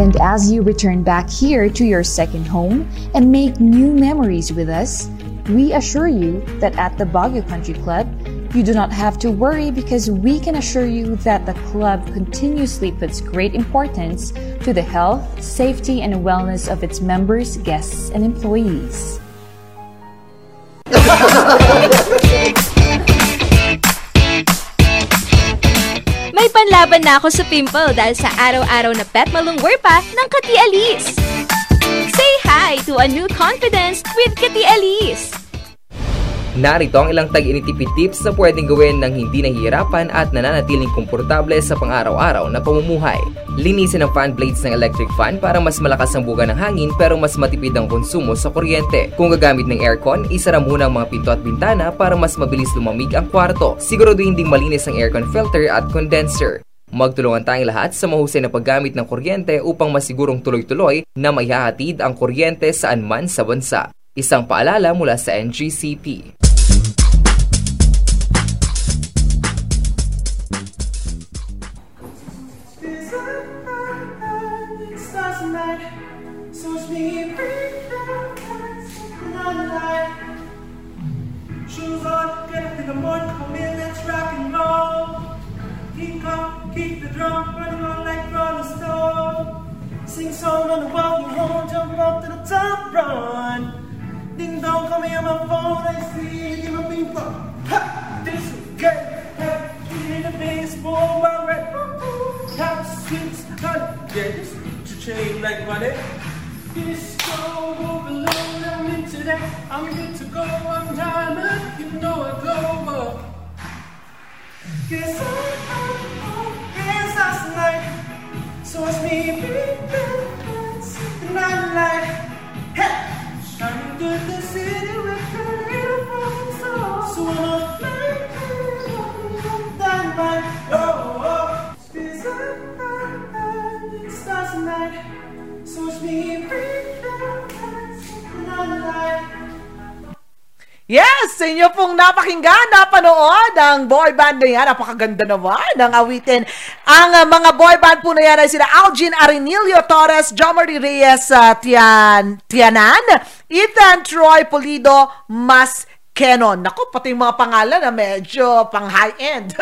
And as you return back here to your second home and make new memories with us, we assure you that at the Baguio Country Club, you do not have to worry because we can assure you that the club continuously puts great importance to the health, safety, and wellness of its members, guests, and employees.
Panlaban na ako sa pimple dahil sa araw-araw na pet malungwer pa ng Kati Alice. Say hi to a new confidence with Kati Alice.
Narito ang ilang tag-initipid tips na pwedeng gawin ng hindi nahihirapan at nananatiling komportable sa pang-araw-araw na pamumuhay. Linisin ang fan blades ng electric fan para mas malakas ang buga ng hangin pero mas matipid ang konsumo sa kuryente. Kung gagamit ng aircon, isara muna ang mga pinto at bintana para mas mabilis lumamig ang kwarto. Siguraduhin ding malinis ang aircon filter at condenser. Magtulungan tayong lahat sa mahusay na paggamit ng kuryente upang masigurong tuloy-tuloy na may hahatid ang kuryente saan man sa bansa. Isang paalala mula sa NGCP. Shoes on, get up in the morning, come in, let's rock and roll. Call me on my phone, I see you, give me pop. Ha! This is good. Hey, in the baseball, my red. House sweets, honey. Yeah, this to chain like money. Disco balloon, I'm into that. I'm good to go. I'm diamond, you know I go up. Guess I'm home, oh, oh, guess last night. So it's me, dance, and I'm like, hey. Shining through the city Yes, sa inyo pong napakinggan, napanood ang boy band na yan. Napakaganda naman ng awitin. Ang uh, mga boy band po na yan ay sila Algin Arenilio Torres, Jomery Reyes uh, Tian, Tianan, Ethan Troy Polido, Mas
Canon. Nako, pati yung mga pangalan na medyo pang high-end.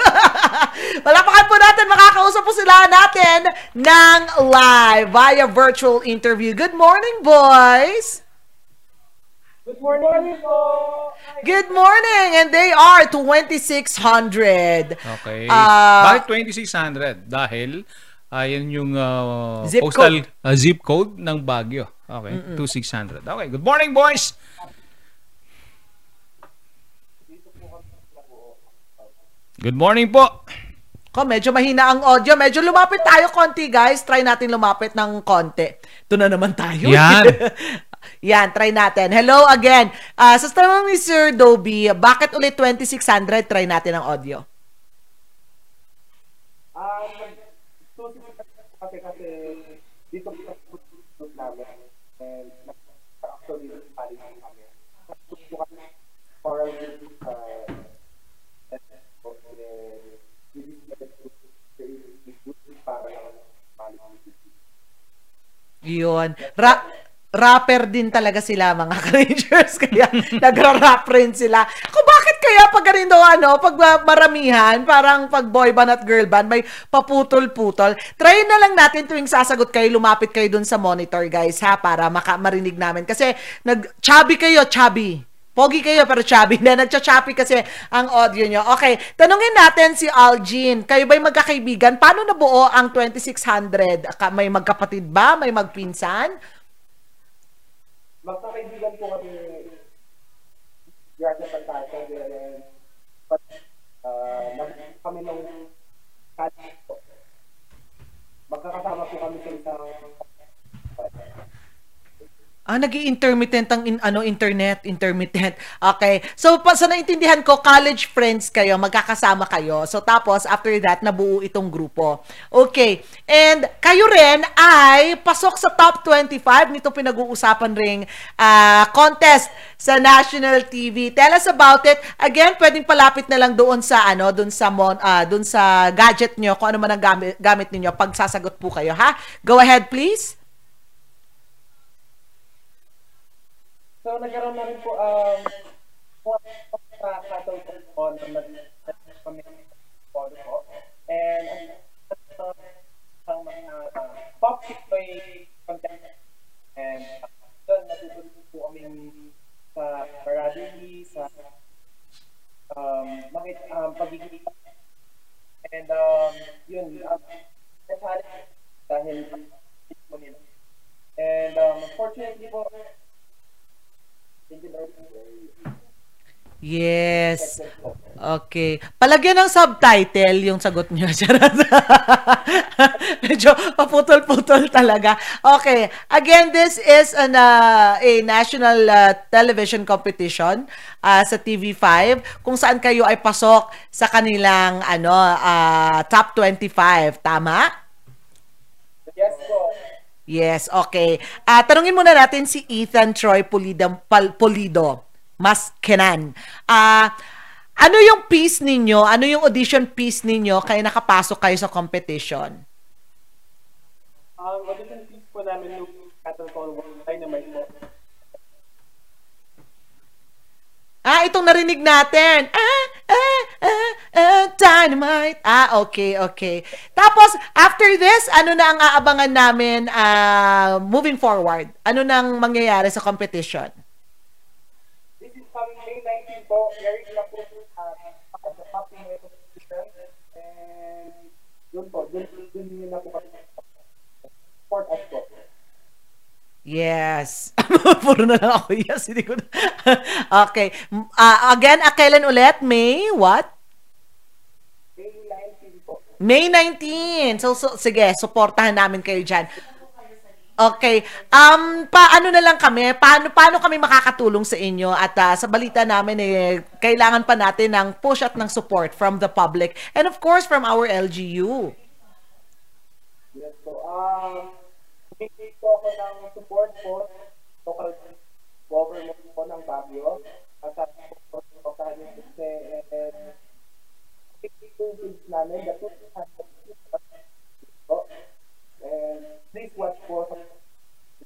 Palapakan po natin, makakausap po sila natin ng live via virtual interview. Good morning, boys!
Good morning po!
Good morning! And they are 2,600.
Okay.
Ah,
Bakit 2600? Dahil ayan yung uh,
Zip
postal uh, zip code ng Baguio. Okay, 2600. Okay, good morning boys. Good morning po.
Ko, medyo mahina ang audio. Medyo lumapit tayo konti, guys. Try natin lumapit ng konti. Ito na naman tayo.
Yan.
Yan, try natin. Hello again. Ah, sa tanong ni Sir Dobie, bakit ulit 2600? Try natin ang audio.
Um, so, kasi kasi dito po sa namin and actually pali kami. Gusto kami for uh, para pali
Yun. Ra- rapper din talaga sila mga ka-rangers kaya nagra-rap rin sila. Kung bakit kaya pag ganito ano, pag maramihan, parang pag boy band at girl band, may paputol-putol. Try na lang natin tuwing sasagot kayo, lumapit kayo dun sa monitor guys ha, para maka marinig namin. Kasi nag-chubby kayo, chubby. Pogi kayo pero chubby. Hindi, nagcha-choppy kasi ang audio nyo. Okay, tanungin natin si Algin. Kayo ba'y magkakaibigan? Paano nabuo ang 2600? Ka- May magkapatid ba? May magpinsan?
magkakaibigan po kami Gracia Pantasa but uh, kami nung. Magkakasama po kami sa isang
Ah, nag intermittent ang in, ano, internet, intermittent. Okay. So, pa, sa naintindihan ko, college friends kayo, magkakasama kayo. So, tapos, after that, nabuo itong grupo. Okay. And, kayo rin ay pasok sa top 25 nito pinag-uusapan ring ah, contest sa national TV. Tell us about it. Again, pwedeng palapit na lang doon sa, ano, doon sa, mon, ah, doon sa gadget nyo, kung ano man ang gamit, gamit ninyo pag sasagot po kayo, ha? Go ahead, please.
So, nagkaroon na rin po, um, po sa Cattle po, na nag kami po po. And, ang ang mga pop Pinoy content. And, doon, natutunan po kami sa Paradili, sa um, makit, um, pagiging And, um, yun, um, dahil po. And, um, unfortunately po,
Yes. Okay. Palagyan ng subtitle yung sagot. Charot. Medyo paputol-putol talaga. Okay. Again, this is an, uh, a national uh, television competition uh, sa TV5 kung saan kayo ay pasok sa kanilang ano uh, top 25. Tama?
Yes po.
Yes, okay. Ah, tanungin muna natin si Ethan Troy Pulido, Pal, Pulido. Mas Kenan. Ah, ano yung piece ninyo? Ano yung audition piece ninyo kaya nakapasok kayo sa competition?
Um, audition piece po namin yung Cattle Call One Dynamite po.
Ah, itong narinig natin. Ah, ah, ah, ah, dynamite. Ah, okay, okay. Tapos, after this, ano na ang aabangan namin ah, moving forward? Ano nang mangyayari sa competition?
This is coming May 19 po. Airing na po uh, Happy New Year competition. And yun po, dun, dun yun na po kami. Support us po.
Yes. Puro na lang ako yes. Hindi ko na. okay. Ah, again, ah, kailan ulit? May what?
May 19 po.
May 19. So, so sige, suportahan namin kayo dyan. Okay. Um, paano na lang kami? Paano, paano kami makakatulong sa inyo? At ah, sa balita namin, eh, kailangan pa natin ng push at ng support from the public. And of course, from our LGU.
Yes po. Um, po ako ng support po local government po ng Baguio. At sa po po kami kasi and page namin, 200 po. And please watch po sa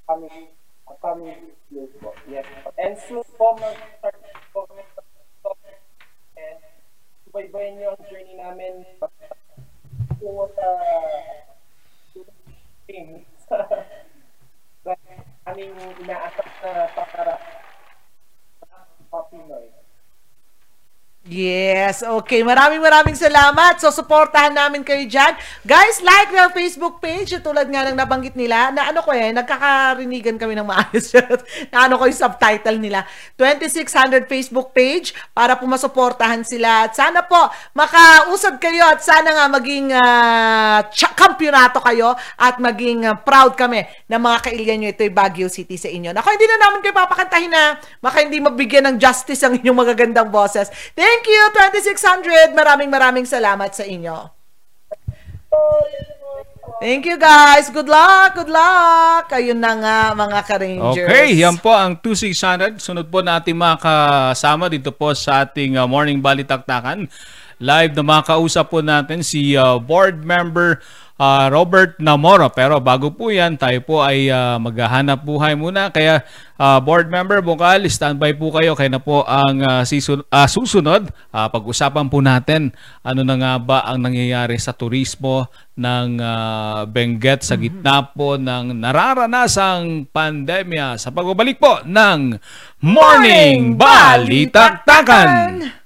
upcoming upcoming po. Po. And soon po mag-start po sa
iba-ibahin niyo ang journey namin tungo sa team sa aming inaasap na para sa Pinoy.
Yes, okay. Maraming maraming salamat. So, supportahan namin kayo dyan. Guys, like our Facebook page. Tulad nga ng nabanggit nila, na ano ko eh, nagkakarinigan kami ng maayos. na ano ko yung subtitle nila. 2600 Facebook page para po masuportahan sila. At sana po, makausad kayo at sana nga maging uh, kampyonato kayo at maging uh, proud kami na mga kailyan nyo ito'y Baguio City sa inyo. Ako, hindi na namin kayo papakantahin na maka hindi mabigyan ng justice ang inyong magagandang boses. Thank Thank you, 2600. Maraming maraming salamat sa inyo. Thank you guys. Good luck. Good luck. Ayun na nga mga ka-rangers.
Okay, yan po ang 2600. Sunod po natin mga kasama dito po sa ating uh, Morning Balitaktakan. Live na makakausap po natin si uh, board member uh, Robert Namoro. Pero bago po yan, tayo po ay uh, maghahanap buhay muna. Kaya uh, board member Bukal, standby po kayo. Kaya na po ang uh, season, uh, susunod. Uh, pag-usapan po natin ano na nga ba ang nangyayari sa turismo ng uh, Benguet sa gitna po ng nararanasang pandemya sa pagbabalik po ng Morning Balitaktakan!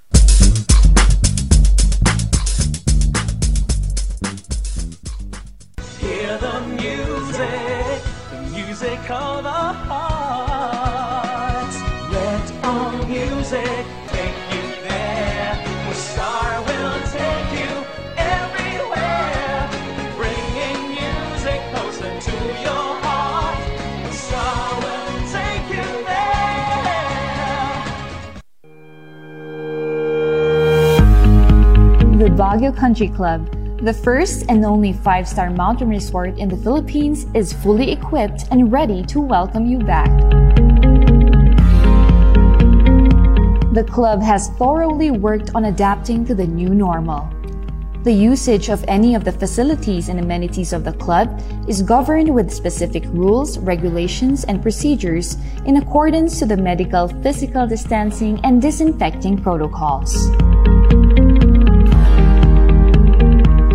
music, the music of our hearts. Let our music take you there. Star will take you everywhere. Bringing music closer to your heart. Star will take you there.
The Baguio Country Club the first and only five star mountain resort in the Philippines, is fully equipped and ready to welcome you back. The club has thoroughly worked on adapting to the new normal. The usage of any of the facilities and amenities of the club is governed with specific rules, regulations, and procedures in accordance to the medical physical distancing and disinfecting protocols.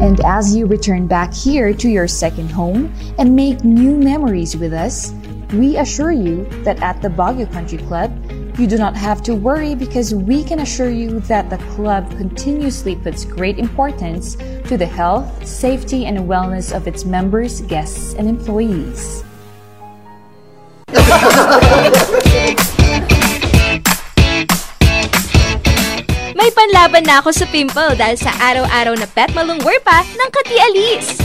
And as you return back here to your second home and make new memories with us, we assure you that at the Baguio Country Club, you do not have to worry because we can assure you that the club continuously puts great importance to the health, safety, and wellness of its members, guests, and employees.
May panlaban na ako sa pimple dahil sa araw-araw na pet malungwer pa ng Kati Alice.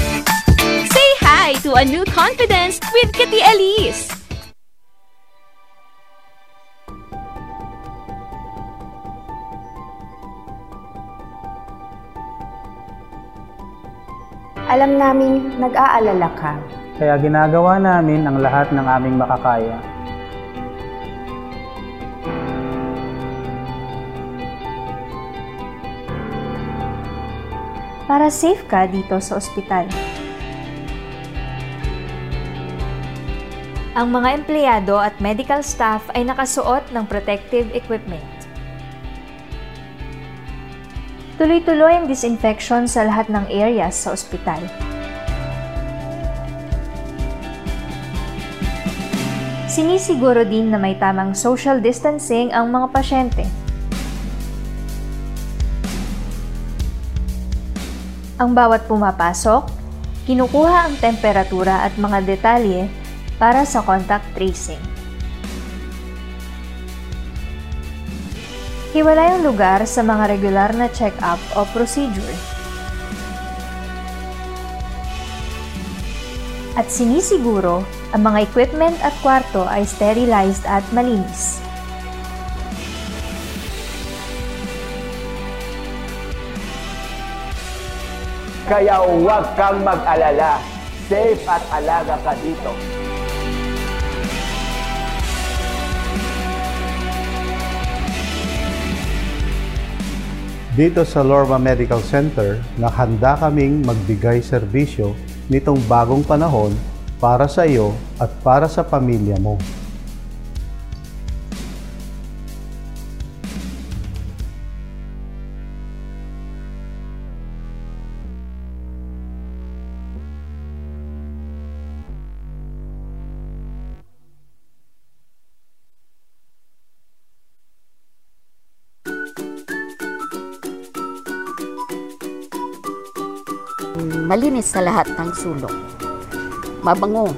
Say hi to a new confidence with Kati Alice.
Alam namin nag-aalala ka.
Kaya ginagawa namin ang lahat ng aming makakaya
para safe ka dito sa ospital. Ang mga empleyado at medical staff ay nakasuot ng protective equipment. Tuloy-tuloy ang disinfection sa lahat ng areas sa ospital. Sinisiguro din na may tamang social distancing ang mga pasyente Ang bawat pumapasok, kinukuha ang temperatura at mga detalye para sa contact tracing. Hiwalay ang lugar sa mga regular na check-up o procedure. At sinisiguro ang mga equipment at kwarto ay sterilized at malinis.
Kaya huwag kang mag-alala. Safe at alaga ka dito.
Dito sa Lorma Medical Center, nakahanda kaming magbigay serbisyo nitong bagong panahon para sa iyo at para sa pamilya mo.
– malinis sa lahat ng sulok. Mabango.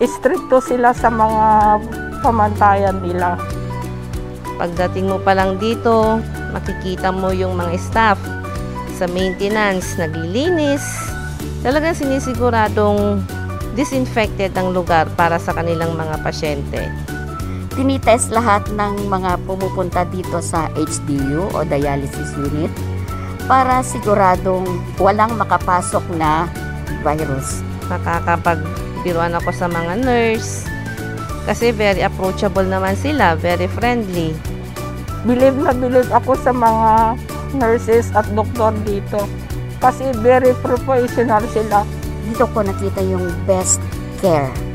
Istrikto sila sa mga pamantayan nila.
Pagdating mo pa lang dito, makikita mo yung mga staff sa maintenance, naglilinis. Talagang sinisiguradong disinfected ang lugar para sa kanilang mga pasyente.
Tinitest lahat ng mga pumupunta dito sa HDU o dialysis unit para siguradong walang makapasok na virus.
Nakakapagbiruan ako sa mga nurse kasi very approachable naman sila, very friendly.
Believe na believe ako sa mga nurses at doktor dito kasi very professional sila.
Dito ko nakita yung best care.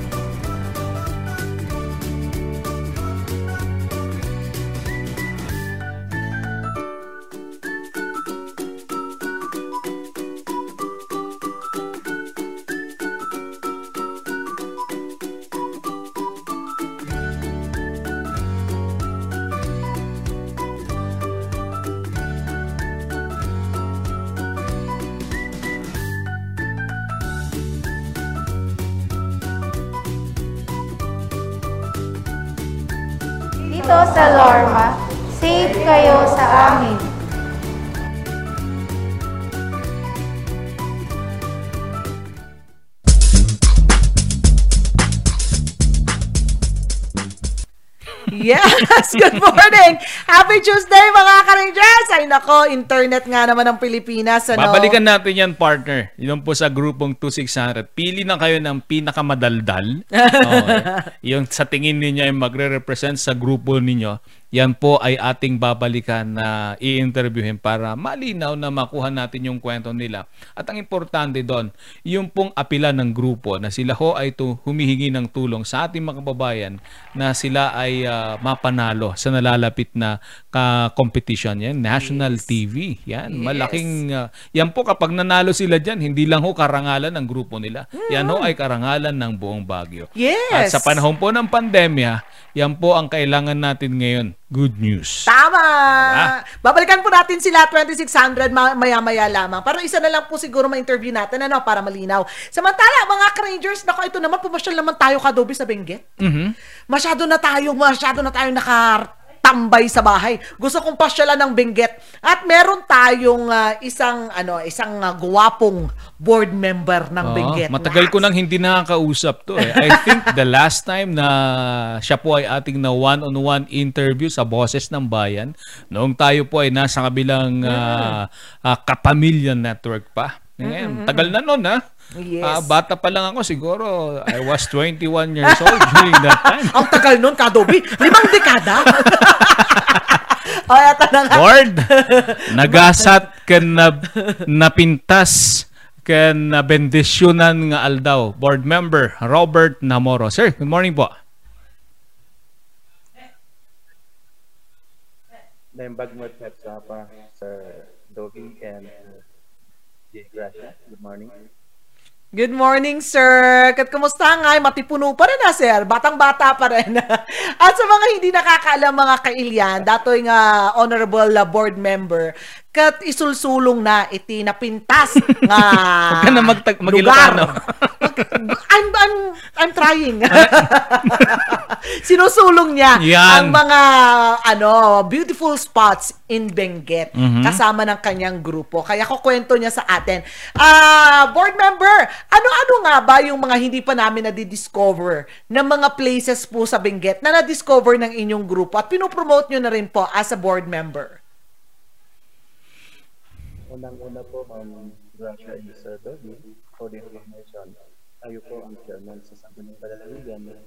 Yes! Good morning! Happy Tuesday mga ka-Rangers! Ay nako, internet nga naman ng Pilipinas. Ano?
Babalikan natin yan, partner. Yun po sa grupong 2600. Pili na kayo ng pinakamadaldal. okay. Yung sa tingin ninyo ay magre-represent sa grupo ninyo. Yan po ay ating babalikan na i-interviewin para malinaw na makuha natin yung kwento nila. At ang importante doon, yung pong apila ng grupo na sila ho ay to humihingi ng tulong sa ating mga kababayan na sila ay uh, mapanalo sa nalalapit na ka competition yan national yes. TV yan yes. malaking uh, yan po kapag nanalo sila diyan hindi lang ho karangalan ng grupo nila mm. yan ho ay karangalan ng buong Baguio
yes.
at sa panahon po ng pandemya yan po ang kailangan natin ngayon good news.
Tama! Diba? babalikan po natin sila 2600 maya-maya lamang. Para isa na lang po siguro ma-interview natin ano para malinaw. Samantala mga Rangers nako ito naman pumasyal naman tayo kadobi sa Benguet.
Mm-hmm.
masyado na tayo masyado na tayo naka tambay sa bahay. Gusto kong pasyalan ng Benguet. At meron tayong uh, isang ano, isang uh, guwapong board member ng oh, Benguet.
Matagal ko nang hindi nakakausap to eh. I think the last time na siya po ay ating na one-on-one interview sa Boses ng Bayan, noong tayo po ay nasa kabilang uh, uh, Kapamilya Network pa. Ngayon, mm-hmm. tagal na noon ha.
Yes.
Uh, bata pa lang ako siguro. I was 21 years old during that time.
Ang tagal nun, Kadobi. Limang dekada. o, eto na nga.
Lord, nagasat ka na napintas ka na bendisyonan nga aldaw. Board member Robert Namoro. Sir, good morning po.
Nembag mo sa pa, Sir Dobby and Jay Gracia. Good morning.
Good morning, sir. Kat kumusta nga? Matipuno pa rin na, sir. Batang-bata pa rin. At sa mga hindi nakakaalam mga kailyan, datoy nga honorable board member, kat isulsulong na iti napintas nga
Huwag ka na magtag magilokano.
I'm, I'm, I'm trying. Sinusulong niya
Yan.
ang mga ano beautiful spots in Benguet
Mhm.
kasama ng kanyang grupo. Kaya ko kwento niya sa atin. Ah, board member, ano-ano nga ba yung mga hindi pa namin na-discover na mga places po sa Benguet na na-discover ng inyong grupo at pinopromote nyo na rin po as a board member?
Unang-una po, Ma'am Gracia and Sir Dobby, for the information, tayo po ang chairman sa Sangguniang Palalawigan ng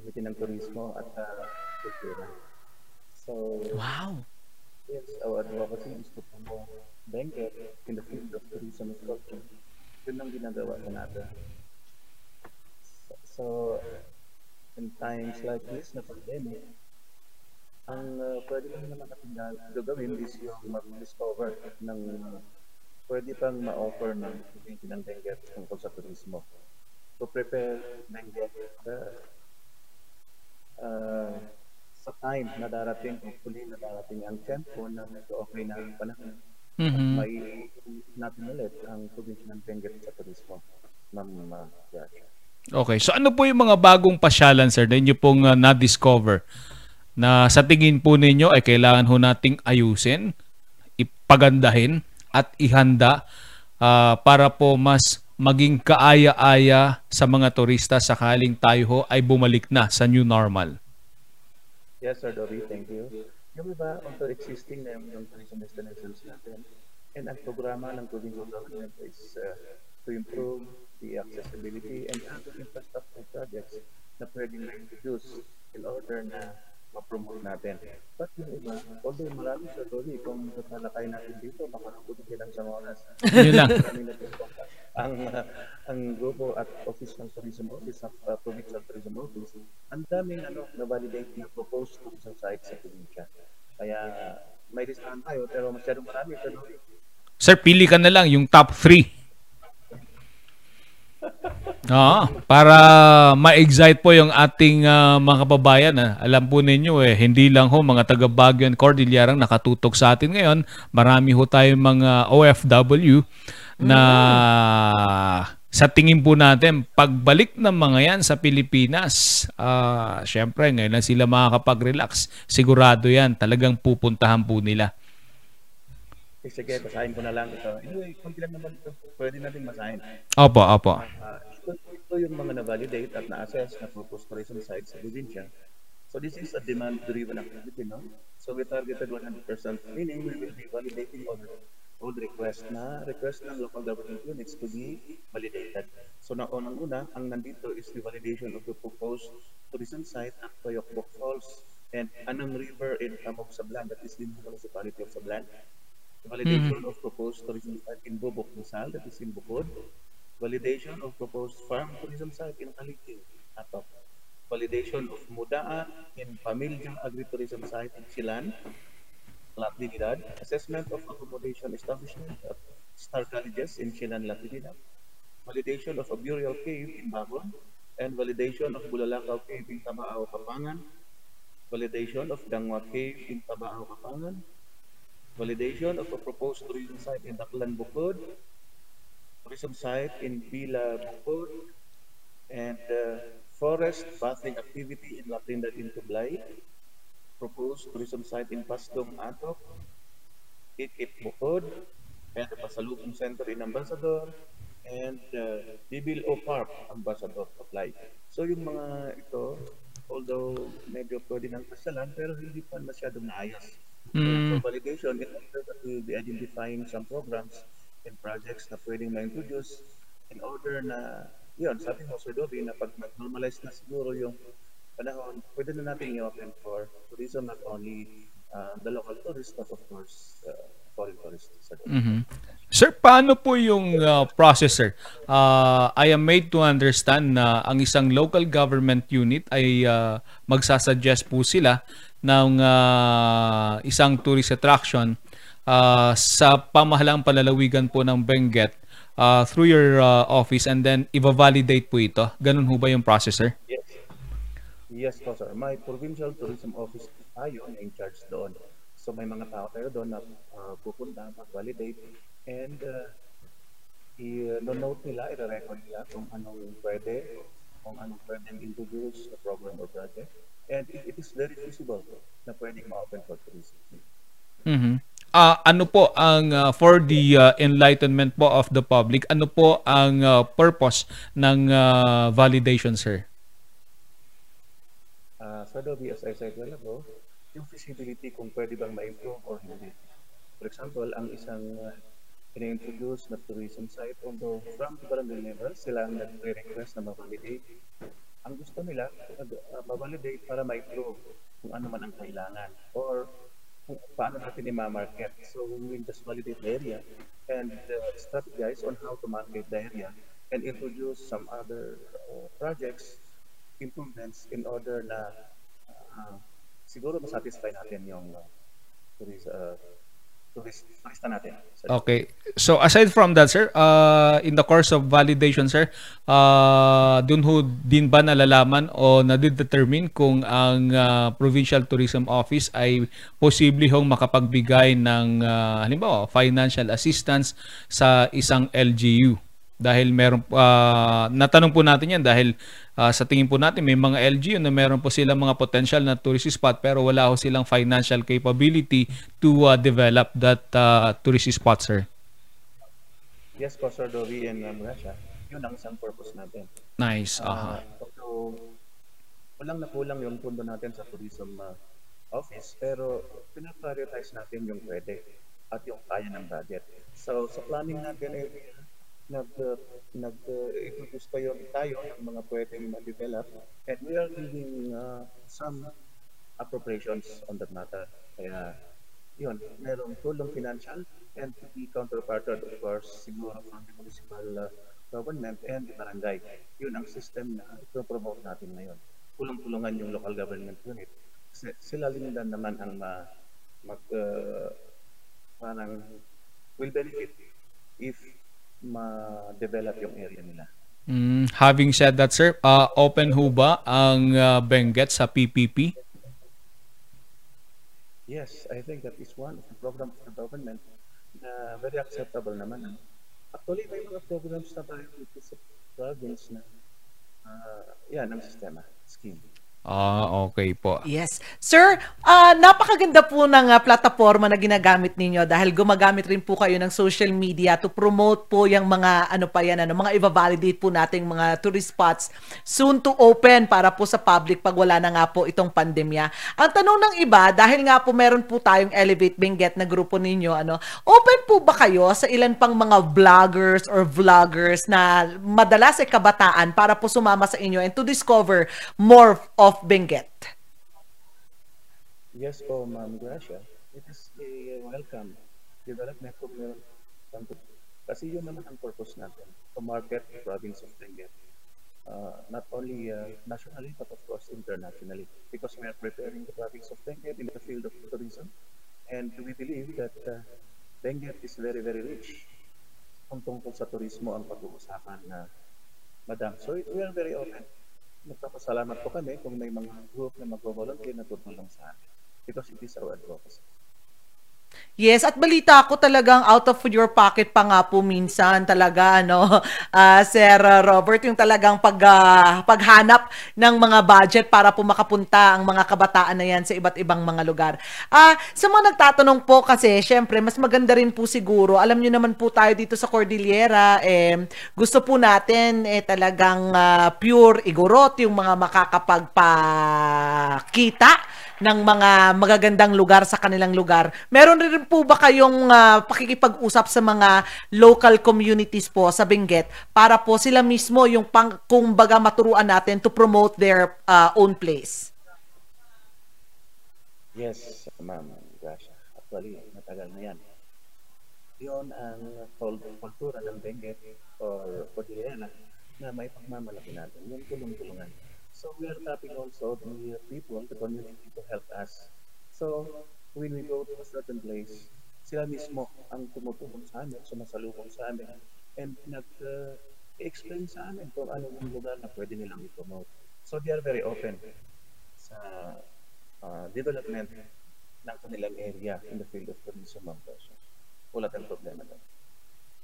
Committee ng Turismo at uh, Kultura. So,
wow!
Yes, our advocacy is to promote Benguet in the field of tourism and culture. Yun ang ginagawa ko natin. So, so, in times like this na pandemic, ang uh, pwede lang naman natin gagawin is yung mag-discover ng pwede pang ma-offer ng community ng Benguet tungkol sa turismo. To prepare Benguet uh, uh, sa time na darating, hopefully na darating ang tempo na medyo okay na ang panahon.
Mhm.
may natin ulit ang probinsya ng Benguet sa turismo. Ma'am uh, Josh.
Okay. So ano po yung mga bagong pasyalan, sir, na inyo pong uh, na-discover na sa tingin po ninyo ay kailangan ho nating ayusin, ipagandahin at ihanda ah, para po mas maging kaaya-aya sa mga turista sakaling tayo ho ay bumalik na sa new normal.
Yes, Sir Dobby, thank you. Yung iba, although existing na yung, tourism destinations natin, and ang programa ng provincial government is uh, to improve the accessibility and other infrastructure projects na pwedeng na-introduce in order na ma-promote natin. But yung iba, although marami Sir Dobby, kung tatalakay natin dito, baka nakutin lang sa oras.
Yun lang.
Ang uh, ang grupo at office ng tourism office ng uh, provincial tourism office ang daming ano na validate na proposed tourism sites sa probinsya kaya may listahan tayo pero masyadong marami pero
Sir, pili ka na lang yung top 3. Oo, para ma-excite po yung ating ah, mga kababayan. ah. Alam po ninyo eh, hindi lang ho mga taga Baguio and Cordillera ang nakatutok sa atin ngayon. Marami ho tayong mga OFW na sa tingin po natin, pagbalik ng mga yan sa Pilipinas, ah syempre ngayon lang sila makakapag-relax. Sigurado yan, talagang pupuntahan po nila.
eh, sige basahin ko na lang ito anyway konti lang naman ito pwede natin basahin
Opo, opo.
Ito, yung mga na-validate at na-assess na proposed tourism sites sa probinsya. So this is a demand-driven activity, no? So we targeted 100%, meaning we will be validating all, all requests na request ng local government units to be validated. So na unang-una, ang nandito is the validation of the proposed tourism site at Toyokbok Falls and Anang River in Tamog Sablan, that is the municipality of Sablan. Validation of proposed tourism site in Bobok Rizal, that is in Bukod. Validation of proposed farm tourism site in Aliting, Atok. Validation of Mudaan in Pamilyang Agritourism site in Silan, La Trinidad. Assessment of accommodation establishment at Star Colleges in Silan, La Trinidad. Validation of a burial cave in Bagon. And validation of Bulalakaw Cave in Tabao, Kapangan. Validation of Dangwa Cave in Tabao, Kapangan. Validation of a proposed tourism site in Daklan, Bukod tourism site in Bila Bukod, and uh, forest bathing activity in La Trinidad in Tublay, proposed tourism site in Pastong Atok, Ikit Bukod, and the Pasalubong Center in Ambassador, and uh, Bibil O Park, Ambassador Tublay. So yung mga ito, although medyo pwede ng pasyalan, pero hindi pa masyadong naayos.
Mm.
For validation, we will be identifying some programs and projects na pwedeng ma-introduce in order na, yun, sabi mo, Sir Dobby, na pag nag-normalize na siguro yung panahon, pwede na natin i-open for tourism, not only uh, the local tourists, but of course, uh, foreign tourists. Sir.
Mhm. Sir, paano po yung uh, process, sir? Uh, I am made to understand na ang isang local government unit ay uh, magsasuggest po sila ng uh, isang tourist attraction uh, sa pamahalang palalawigan po ng Benguet uh, through your uh, office and then i-validate po ito. Ganun ho ba yung process, sir?
Yes. Yes po, sir. May provincial tourism office tayo na in charge doon. So may mga tao tayo doon na uh, pupunta, mag-validate, and uh, i-note nila, i-record nila kung anong pwede, kung anong pwedeng introduce sa program or project. And it, it is very feasible na pwedeng ma-open for tourism.
Mhm. Ah, ano po ang uh, for the uh, enlightenment po of the public, ano po ang uh, purpose ng uh, validation, sir?
Uh, so Adobe, as I said well ago, yung feasibility kung pwede bang ma-improve or hindi. For example, ang isang uh, ina-introduce na tourism site, although from the barangay level, sila ang nagre-request na ma-validate. Ang gusto nila, uh, ma-validate para ma-improve kung ano man ang kailangan or kung paano natin i-market. So we just validate the area and uh, strategize on how to market the area and introduce some other uh, projects improvements in order na uh, siguro masatisfy natin yung uh, tourism, uh, turista natin. Sa
Okay. So aside from that, sir, uh, in the course of validation, sir, uh, dun ho din ba nalalaman o nadidetermine kung ang uh, Provincial Tourism Office ay posible hong makapagbigay ng uh, halimbawa financial assistance sa isang LGU? Dahil meron uh, natanong po natin yan dahil uh, sa tingin po natin may mga LGU na meron po silang mga potential na tourist spot pero wala ho silang financial capability to uh, develop that uh, tourist spot, sir.
Yes po, Sir Dovi and um, Rasha. Yun ang isang purpose natin.
Nice.
Uh,
Aha.
so, walang na kulang yung pundo natin sa tourism uh, office, pero pinaprioritize natin yung pwede at yung kaya ng budget. So, sa planning natin year, nag uh, nag uh, introduce tayo tayo ng mga pwedeng ma-develop and we are giving uh, some appropriations on that matter. Kaya yun, merong tulong financial and to be counterparted of course siguro from the municipal uh, government and the barangay. Yun ang system na ito-promote natin ngayon. Tulong-tulungan yung local government unit. Kasi sila din naman ang ma, mag, uh, parang will benefit if ma-develop yung area nila.
Mm, having said that, sir, uh, open ho ba ang uh, Benguet sa PPP?
Yes, I think that is one of the programs of the government na very acceptable naman. Actually, may mga programs na tayo dito sa province na uh, yan ang sistema, scheme.
Ah, okay po.
Yes. Sir, uh, napakaganda po ng uh, plataforma na ginagamit ninyo dahil gumagamit rin po kayo ng social media to promote po yung mga ano pa yan, ano, mga i-validate po nating mga tourist spots soon to open para po sa public pag wala na nga po itong pandemya. Ang tanong ng iba, dahil nga po meron po tayong Elevate Benguet na grupo ninyo, ano, open po ba kayo sa ilan pang mga vloggers or vloggers na madalas ay kabataan para po sumama sa inyo and to discover more of of Benguet?
Yes po, Ma'am Gracia. It is a welcome development of meron kasi yun naman ang purpose natin to market the province of Benguet. Uh, not only uh, nationally but of course internationally because we are preparing the province of Benguet in the field of tourism and we believe that uh, Benguet is very very rich kung tungkol sa turismo ang pag-uusapan na madam. So we are very open Nagpapasalamat po kami kung may mga group na mag-volunteer na tutulong sa amin because it is our advocacy.
Yes, at balita ko talagang out of your pocket pa nga po minsan talaga ano uh, Sir Robert yung talagang pag uh, paghanap ng mga budget para po makapunta ang mga kabataan na yan sa iba't ibang mga lugar. Uh, sa mga nagtatanong po kasi syempre mas maganda rin po siguro. Alam niyo naman po tayo dito sa Cordillera eh gusto po natin eh talagang uh, pure igorot yung mga makakapagpakita ng mga magagandang lugar sa kanilang lugar. Meron rin po ba kayong uh, pakikipag-usap sa mga local communities po sa Benguet para po sila mismo yung pang, kung baga maturuan natin to promote their uh, own place?
Yes, ma'am. Gracia. Actually, matagal na yan. Yun ang kultura ng Benguet or Cordillera na may pagmamalaki natin, yung tulong-tulungan. So we are tapping also the people, the community help us. So when we go to a certain place, sila mismo ang tumutulong sa amin, sumasalubong sa amin, and nag-explain uh, sa amin kung ano yung lugar na pwede nilang i-promote. So they are very open sa uh, development ng kanilang area in the field of tourism. Wala tayong problema doon.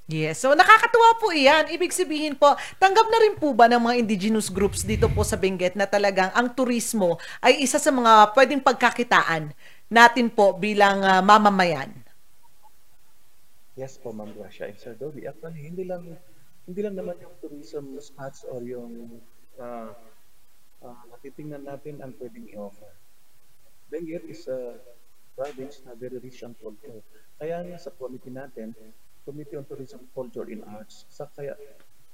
Yes. So nakakatuwa po iyan. Ibig sabihin po, tanggap na rin po ba ng mga indigenous groups dito po sa Benguet na talagang ang turismo ay isa sa mga pwedeng pagkakitaan natin po bilang uh, mamamayan?
Yes po, Ma'am Gracia. Sir Dobby, actually, hindi lang hindi lang naman yung tourism spots or yung uh, uh, natitingnan natin ang pwedeng i-offer. Benguet is a province na very rich ang culture. Kaya nga sa committee natin, Committee on Tourism, Culture and Arts. Sa kaya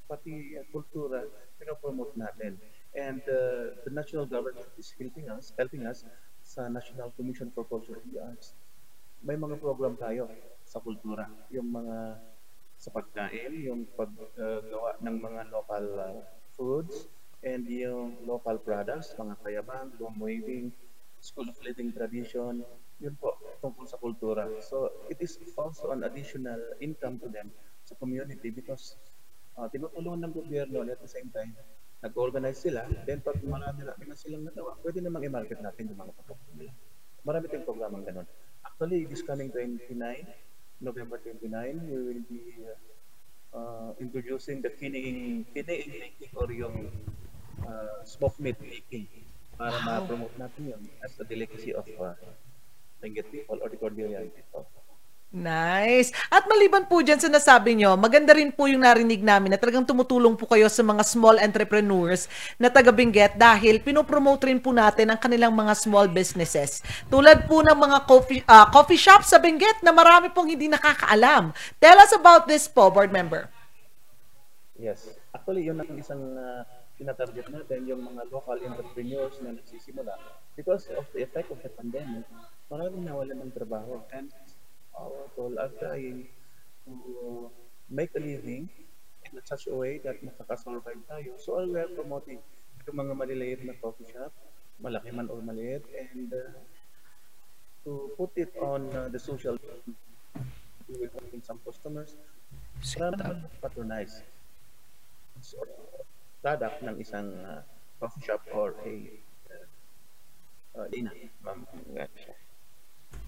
pati uh, kultura pinopromote natin. And uh, the national government is helping us, helping us sa National Commission for Culture and Arts. May mga program tayo sa kultura. Yung mga sa pagkain, yung paggawa uh, ng mga local uh, foods, and yung local products, mga kayabang, loom weaving, school of living tradition, yun po, tungkol sa kultura. So, it is also an additional income to them sa community because uh, tinutulungan ng gobyerno and at the same time, nag-organize sila, then pag marami na, na silang nagawa, pwede namang i-market natin yung mga produkto nila. Marami tayong programang ganun. Actually, this coming 29, November 29, we will be uh, introducing the kining, kining making or yung uh, smoked meat making para
Wow.
ma-promote natin yun as the delicacy of uh, Benguet people or the Cordilleran people.
Nice. At maliban po dyan sa nasabi nyo, maganda rin po yung narinig namin na talagang tumutulong po kayo sa mga small entrepreneurs na taga Benguet dahil pinopromote rin po natin ang kanilang mga small businesses. Tulad po ng mga coffee, ah, coffee shop sa Benguet na marami pong hindi nakakaalam. Tell us about this po, board member.
Yes. Actually, yun ang isang uh, tinatarget natin, yung mga local entrepreneurs na nagsisimula. Because of the effect of the pandemic, maraming nawalan ng trabaho. And our people are trying to make a living in such a way that makakasurvive tayo. So all we are promoting yung mga maliliit na coffee shop, malaki man or maliit, and uh, to put it on uh, the social we will have some customers para patronize so, product ng isang uh, coffee shop or a uh, uh, ina. Ma'am,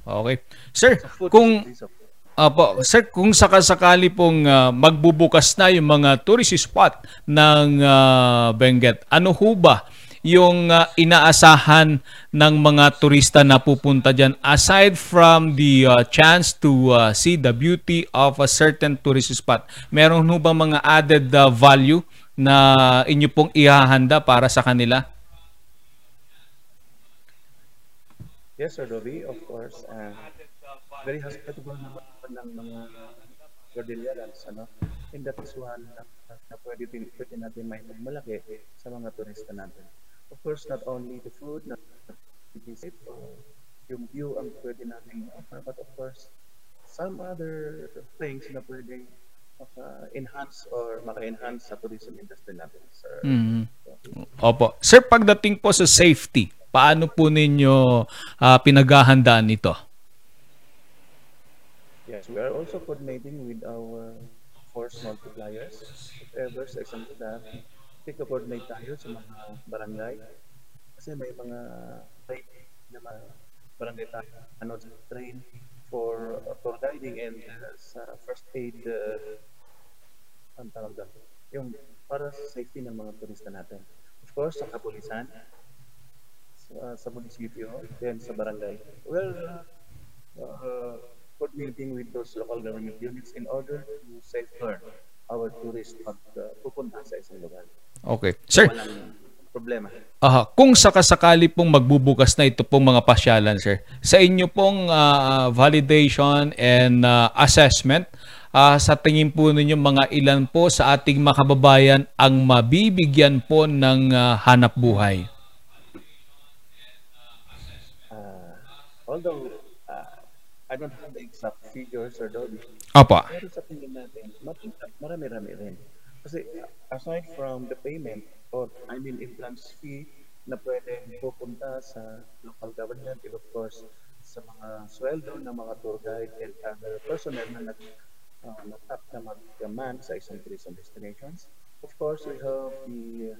Okay. Sir, kung Apo, sir, kung sakasakali pong ah, magbubukas na yung mga tourist spot ng ah, Benguet, ano ho ba yung ah, inaasahan ng mga turista na pupunta dyan aside from the ah, chance to ah, see the beauty of a certain tourist spot? Meron ho ba mga added ah, value na inyo pong ihahanda para sa kanila?
Yes, Sir Dobby, of course. Uh, very hospitable naman ng mga Cordillerans, ano? And that is one na, na pwede, pwede natin may malaki sa mga turista natin. Of course, not only the food na visit or yung view ang pwede natin offer, but of course, some other things na pwede maka-enhance or maka-enhance sa tourism industry natin, sir.
Mhm. Opo. Sir, pagdating po sa safety, paano po ninyo ah, pinaghahandaan ito?
Yes, we are also coordinating with our force multipliers. If ever, sa example na, tika-coordinate tayo sa mga barangay. Kasi may mga train na mga barangay tayo, ano, train for uh, for guiding and uh, sa first aid, uh, ang tawag doon, yung para sa safety ng mga turista natin. Of course, sa kapulisan, sa, sa munisipyo, then sa barangay. Well, uh, uh, coordinating with those local government units in order to safeguard our tourists pag uh, pupunta sa isang lugar.
Okay. Sir,
Walang problema.
Aha, kung sakasakali pong magbubukas na ito pong mga pasyalan, sir, sa inyo pong ah, validation and ah, assessment, ah, sa tingin po ninyo mga ilan po sa ating mga kababayan ang mabibigyan po ng ah, hanap buhay?
Although uh, I don't have the exact figures or Dolby,
Apa.
pero sa tingin natin, marami-rami rin. Kasi aside from the payment or I mean entrance fee na pwede pupunta sa local government and of course sa mga sweldo ng mga tour guide and other personnel na nag uh, natap na mag-man sa isang tourism destinations. Of course, we have the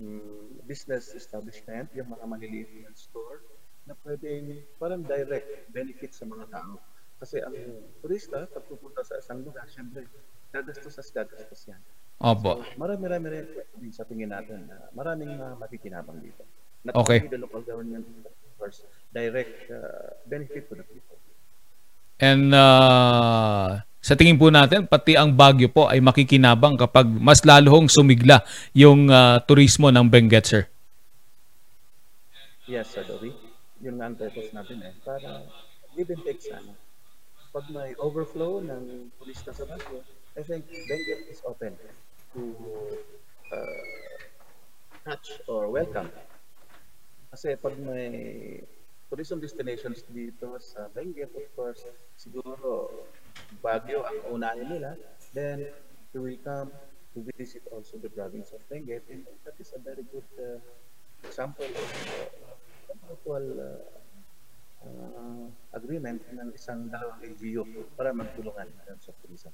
mm, business establishment, yung mga maliliit na store na pwedeng parang direct benefit sa mga tao. Kasi ang turista, pag pupunta sa isang lugar, syempre, gagastos at gagastos yan.
Opo.
So, marami-rami rin din sa tingin natin na maraming uh, makikinabang dito. Not
Okay.
the local government, course, direct uh, benefit to the people.
And ah, sa tingin po natin, pati ang Baguio po ay makikinabang kapag mas lalo hong sumigla yung ah, turismo ng Benguet, sir.
Yes, Sir Dobby. Yun nga ang purpose natin eh. Para give and take sana. Pag may overflow ng turista sa Baguio, I think Benguet is open to uh, touch or welcome. Kasi pag may tourism destinations dito sa Benguet, of course, siguro Baguio ang unahin nila. Then, they will come to visit also the province of Benguet. And that is a very good uh, example of uh, mutual uh, uh, agreement ng isang dalawang LGU para magtulungan sa tourism.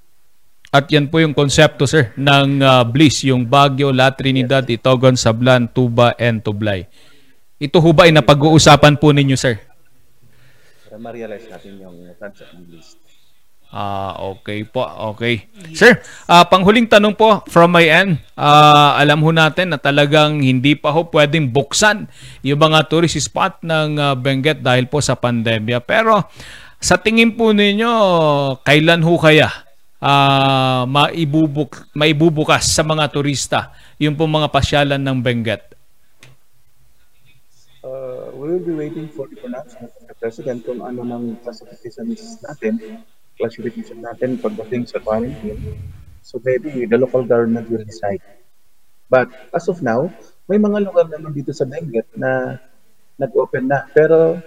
At yan po yung konsepto, sir, ng uh, BLIS, yung Baguio, La Trinidad, yes. Itogon, Sablan, Tuba, and Tublay. Ito ho ba ay napag-uusapan po ninyo, sir?
Para ma-realize natin yung concept ng BLIS.
Ah, uh, okay po. Okay. Sir, uh, panghuling tanong po from my end. Uh, alam ho natin na talagang hindi pa ho pwedeng buksan yung mga tourist spot ng uh, Benguet dahil po sa pandemya. Pero sa tingin po ninyo, kailan ho kaya uh, maibubuk maibubukas sa mga turista yung po mga pasyalan ng Benguet?
Uh, we will be waiting for the pronouncement of the President kung ano ng classifications natin classification natin pagdating sa quarantine. So maybe the local government will decide. But as of now, may mga lugar naman dito sa Benguet na nag-open na. Pero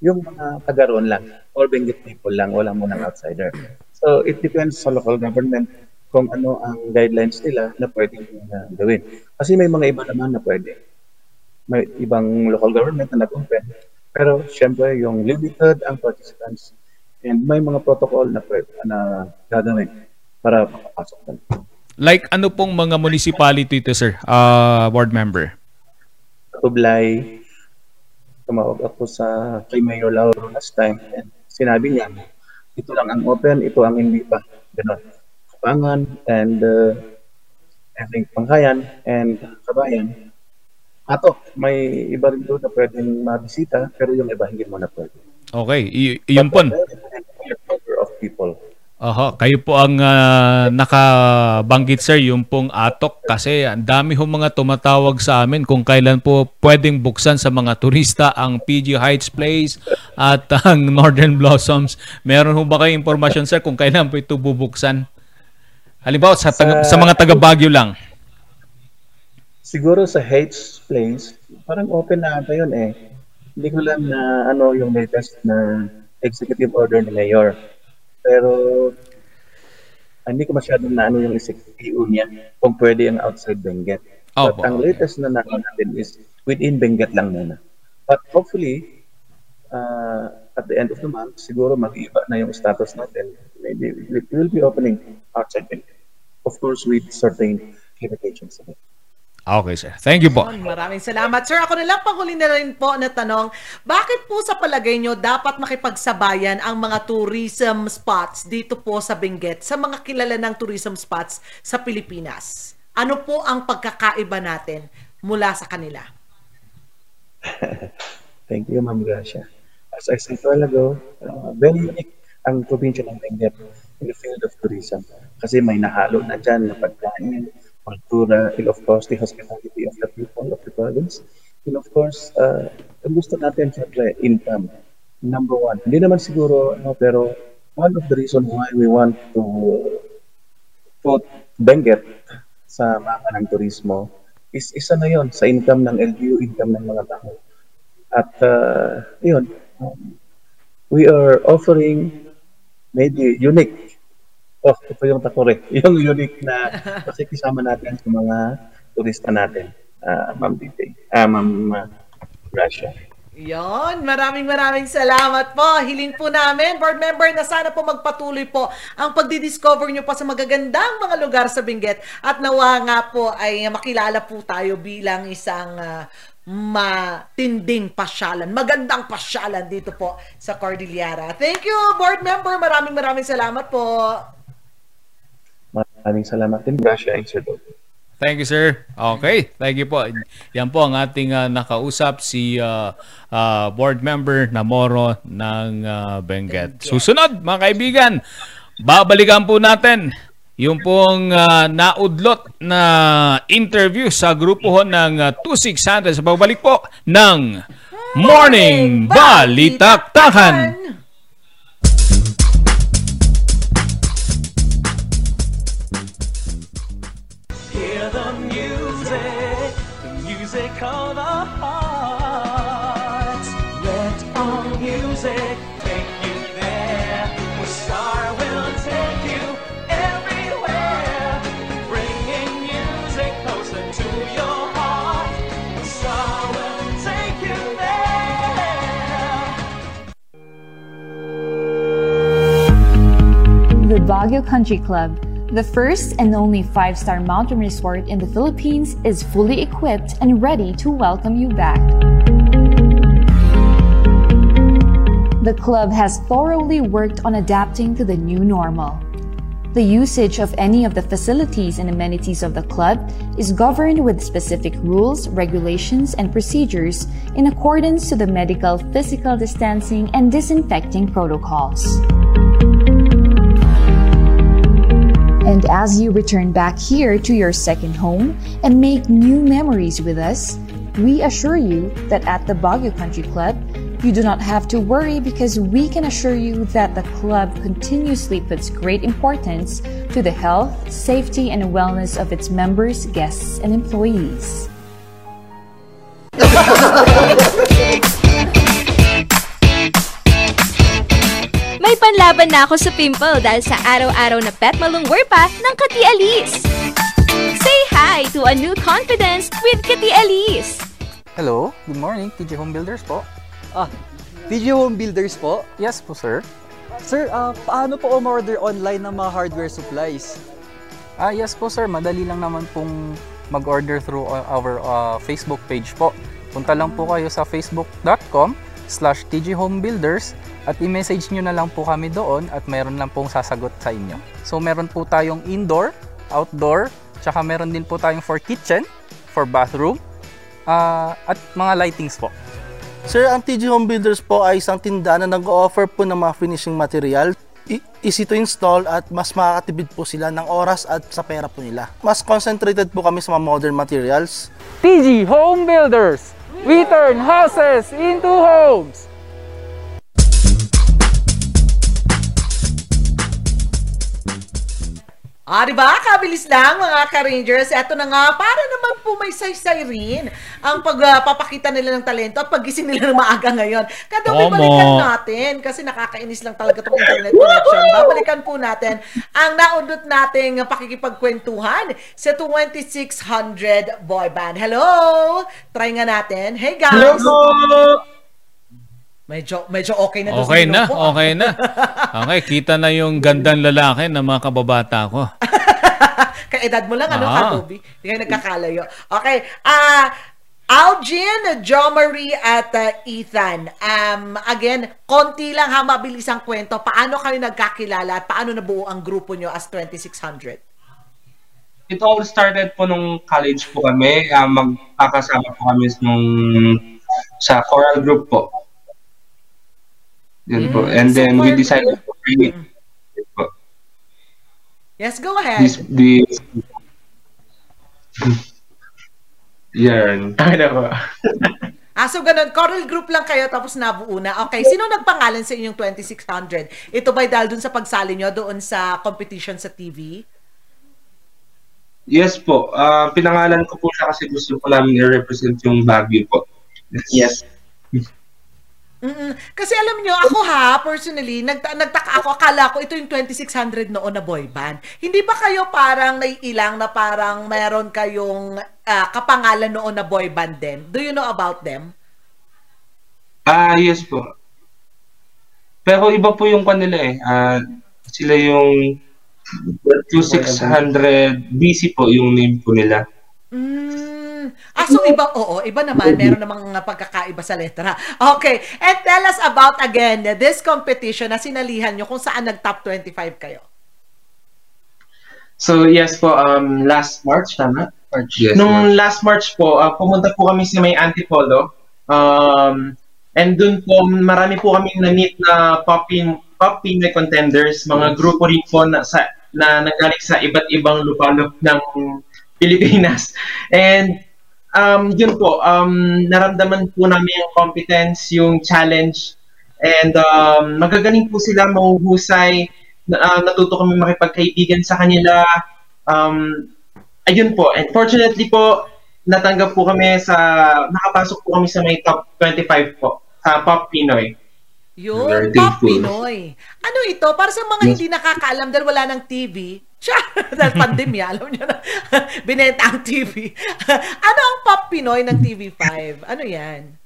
yung mga taga lang, or Benguet people lang, wala mo ng outsider. So it depends sa local government kung ano ang guidelines nila na pwedeng uh, gawin. Kasi may mga iba naman na pwede. May ibang local government na nag-open. Pero syempre yung limited ang participants And may mga protocol na na gagawin para makapasok na.
Like ano pong mga municipality ito, sir? Uh, board member?
Tublay. Tumawag ako sa kay Mayor Lauro last time and sinabi niya, ito lang ang open, ito ang hindi pa. Ganon. Kapangan and uh, I think Pangkayan and Kabayan. Ato, may iba rin doon na pwedeng mabisita pero yung iba hindi mo na pwede.
Okay, y- yun po.
of people.
Aha, kayo po ang uh, nakabanggit sir yung pong atok kasi ang dami ho mga tumatawag sa amin kung kailan po pwedeng buksan sa mga turista ang PG Heights Place at ang Northern Blossoms. Meron ho ba kayong impormasyon sir kung kailan po ito bubuksan? Halimbawa sa, taga, sa, sa mga taga Baguio lang.
Siguro sa Heights Place, parang open na ata yun eh. Hindi ko lang na ano yung latest na executive order ni Mayor. Pero hindi ko masyadong na ano yung executive niya kung pwede yung outside Benguet. Oh, But ang latest na nakuha natin is within Benguet lang muna. But hopefully, uh, at the end of the month, siguro mag-iba na yung status natin. Maybe we will be opening outside Benguet. Of course, with certain limitations.
Okay, sir. Thank you po.
Maraming salamat. Sir, ako na lang panghuli na rin po na tanong, bakit po sa palagay nyo dapat makipagsabayan ang mga tourism spots dito po sa Benguet sa mga kilala ng tourism spots sa Pilipinas? Ano po ang pagkakaiba natin mula sa kanila?
Thank you, Ma'am Gracia. As I said a while ago, uh, very unique ang probinsya ng Benguet in the field of tourism. Kasi may nahalo na dyan na pagkain, kultura, and of course, the hospitality of the people of the province. And of course, uh, gusto natin, syempre, income. Number one. Hindi naman siguro, no, pero one of the reason why we want to put Benguet sa mapa ng turismo is isa na yon sa income ng LGU, income ng mga tao. At uh, yun, um, we are offering maybe unique Oh, ito yung takore. Yung unique na kasi kasama natin sa mga turista natin. Uh, Ma'am Dite. Ah, uh, Ma'am uh, Russia.
Yon, maraming maraming salamat po. Hiling po namin, board member, na sana po magpatuloy po ang pagdi-discover nyo pa sa magagandang mga lugar sa Benguet at nawa nga po ay makilala po tayo bilang isang uh, matinding pasyalan, magandang pasyalan dito po sa Cordillera. Thank you, board member. Maraming maraming salamat po.
Maraming salamat din. Gracia Sir
Thank you, sir. Okay, thank you po. Yan po ang ating uh, nakausap, si uh, uh, board member na Moro ng uh, Benguet. Susunod, mga kaibigan, babalikan po natin yung pong uh, naudlot na interview sa grupo ho ng uh, 2600 sa pagbalik po ng Morning Balitaktakan.
Baguio Country Club, the first and only five star mountain resort in the Philippines, is fully equipped and ready to welcome you back. The club has thoroughly worked on adapting to the new normal. The usage of any of the facilities and amenities of the club is governed with specific rules, regulations, and procedures in accordance to the medical physical distancing and disinfecting protocols. And as you return back here to your second home and make new memories with us, we assure you that at the Baguio Country Club, you do not have to worry because we can assure you that the club continuously puts great importance to the health, safety, and wellness of its members, guests, and employees.
Panlaban na ako sa pimple dahil sa araw-araw na pet malungwer pa ng Kati Alice. Say hi to a new confidence with Kati Alice.
Hello, good morning, TJ Home Builders po.
Ah, TJ Home Builders po?
Yes po, sir.
Sir, ah, paano po umorder online ng mga hardware supplies?
Ah, yes po, sir. Madali lang naman pong mag-order through uh, our uh, Facebook page po. Punta lang po kayo sa facebook.com slash tghomebuilders at i-message nyo na lang po kami doon at meron lang pong sasagot sa inyo. So meron po tayong indoor, outdoor, tsaka meron din po tayong for kitchen, for bathroom, uh, at mga lightings po.
Sir, ang TG Home Builders po ay isang tindahan na nag-offer po ng mga finishing material. I- easy to install at mas makakatibid po sila ng oras at sa pera po nila. Mas concentrated po kami sa mga modern materials.
TG Home Builders. We turn houses into homes.
Ah, di ba? Kabilis lang mga ka-Rangers. Eto na nga, para naman po may saysay rin ang pagpapakita nila ng talento at paggising nila ng maaga ngayon. Kada may balikan natin kasi nakakainis lang talaga itong internet connection. Babalikan po natin ang naundot nating pakikipagkwentuhan sa 2600 boy band. Hello! Try nga natin. Hey guys!
Hello
Medyo, medyo okay na.
Okay na,
ah.
okay na. Okay, kita na yung gandang lalaki ng mga kababata ko.
Kaedad mo lang, ano,
Ah.
Katobi? Hindi kayo nagkakalayo. Okay. Ah, Algin, Jo Marie at uh, Ethan. Um, again, konti lang ha, mabilis ang kwento. Paano kayo nagkakilala at paano nabuo ang grupo nyo as 2600?
It all started po nung college po kami. Uh, magkakasama po kami nung sa choral group po. Yun po.
Mm,
And then we decided to create po.
Yes, go ahead.
This, this, yan. Tama po.
Ah, so ganun, choral group lang kayo tapos nabuo na. Okay, sino nagpangalan sa inyong 2600? Ito ba dahil dun sa pagsali nyo doon sa competition sa TV?
Yes po. Ah, pinangalan ko po siya kasi gusto ko namin i-represent yung Baguio po. Yes.
Mm-mm. Kasi alam nyo, ako ha, personally, nagta- nagtaka ako, akala ko ito yung 2600 noon na boy band. Hindi ba kayo parang naiilang na parang meron kayong ah, kapangalan noon na boy band din? Do you know about them?
Ah, yes po. Pero iba po yung kanila eh. Ah, sila yung 2600 BC po yung name po nila.
Mm. Ah, so iba, oo, iba naman. Meron namang mga pagkakaiba sa letra. Okay. And tell us about, again, this competition na sinalihan nyo kung saan nag-top 25 kayo.
So yes po, um, last March, tama? March.
Yes,
Nung last March po, uh, pumunta po kami sa may Antipolo. Um, and dun po, marami po kami na-meet na pop, pin, pop Pinoy contenders, mga grupo rin po na, sa, na nagaling sa iba't ibang lupalop ng Pilipinas. And um, yun po, um, naramdaman po namin yung competence, yung challenge, and um, magagaling po sila, mahuhusay, na, ah, natuto kami makipagkaibigan sa kanila. Um, ayun po, and fortunately po, natanggap po kami sa, nakapasok po kami sa may top 25 po, sa Pop Pinoy.
Yun, Pop. Pinoy. Ano ito? Para sa mga hindi nakakaalam dahil wala ng TV, siya, dahil pandemya, alam niyo na, binenta ang TV. ano ang Pop Pinoy ng TV5? Ano yan?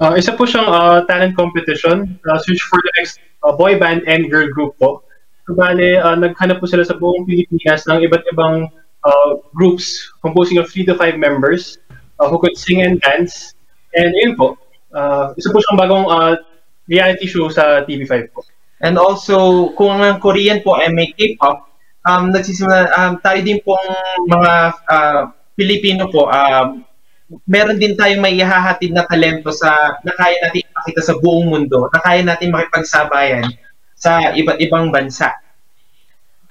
Uh, isa po siyang uh, talent competition. Uh, search for the next uh, boy band and girl group po.
So, bale, uh, naghanap po sila sa buong Pilipinas ng iba't ibang uh, groups composing of 3 to 5 members uh, who could sing and dance. And yun po, uh, isa po siyang bagong uh, reality show sa TV5 po.
And also, kung ang Korean po ay may K-pop, um, nagsisimula, um, tayo din pong mga uh, Pilipino po, um, meron din tayong may ihahatid na talento sa na kaya natin ipakita sa buong mundo, na kaya natin makipagsabayan sa iba't ibang bansa.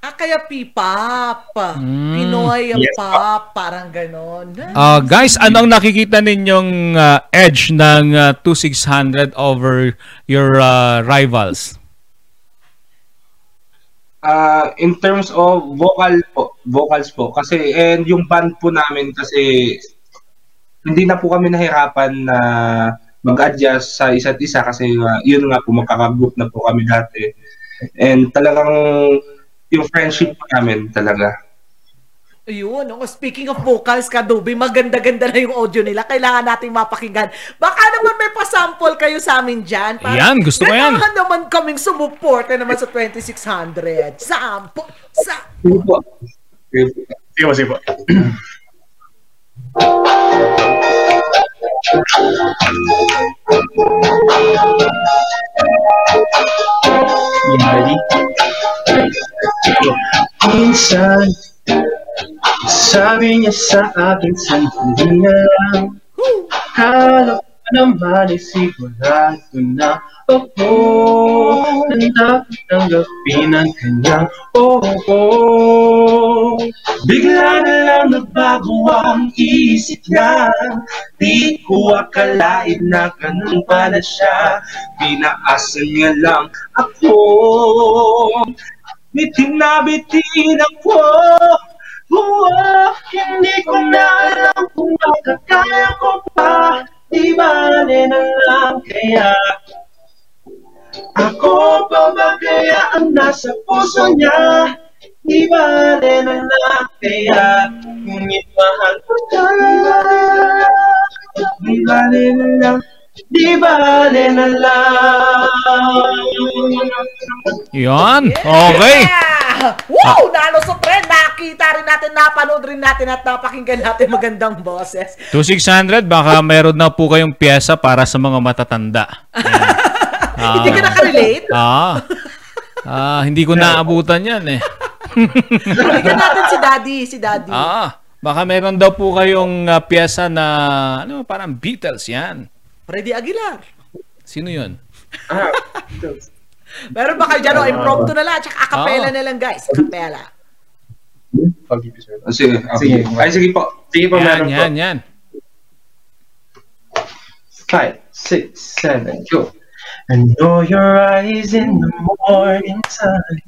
Ah, kaya P-pop.
Mm.
Pinoy ang
Yes,
pop. Parang ganon.
Ah, guys, ano ang nakikita ninyong ah, edge ng ah, 2600 over your ah, rivals?
Uh, in terms of vocal po, vocals po kasi and yung band po namin kasi hindi na po kami nahirapan na mag-adjust sa isa't isa kasi uh, yun nga po magkaka-group na po kami dati. And talagang yung friendship namin talaga.
Ayun, oh, speaking of vocals, Kadubi, maganda-ganda na yung audio nila. Kailangan nating mapakinggan. Baka naman may pasample kayo sa amin dyan.
Yan, gusto ko yan.
Kailangan naman kaming sumuporta naman sa 2600. Sample. Sa...
Sige po.
Sige po, sige po.
Yari.
Minsan, sabi niya sa akin, sandali na lang. Kala ko naman ay sigurado na ako na dapat tanggapin ang kanyang oo. Bigla na lang nagbago ang isip niya Di ko akalain na ganun pala siya Pinaasan niya lang ako Bitin na bitin ako. Oo, hindi ko na alam kung makakaya ko pa. Di bale na lang kaya? Ako pa ba kaya ang nasa puso niya? Di bale na lang kaya? Ngunit mahal ko siya. Di bale na lang Di bale na lang
Yan. Okay.
Yeah! Wow! Nalo sa trend. Nakita rin natin, napanood rin natin at napakinggan natin magandang boses.
2600, baka meron na po kayong pyesa para sa mga matatanda. Yan.
Hindi ka nakarelate?
Ah. Ah, hindi ko naabutan yan eh.
Bigyan natin si Daddy, si Daddy.
Ah, baka meron daw po kayong uh, pyesa na ano, parang Beatles yan.
Freddy Aguilar.
Sino yun?
Meron ba kayo dyan? O, impromptu na lang. Tsaka acapella
Ah.
na lang, guys. Acapella.
Sige,
Sige.
Ay, sige po.
Sige po,
Yan,
meron po.
yan, yan.
Five, six, seven, go. I know your eyes in the morning time.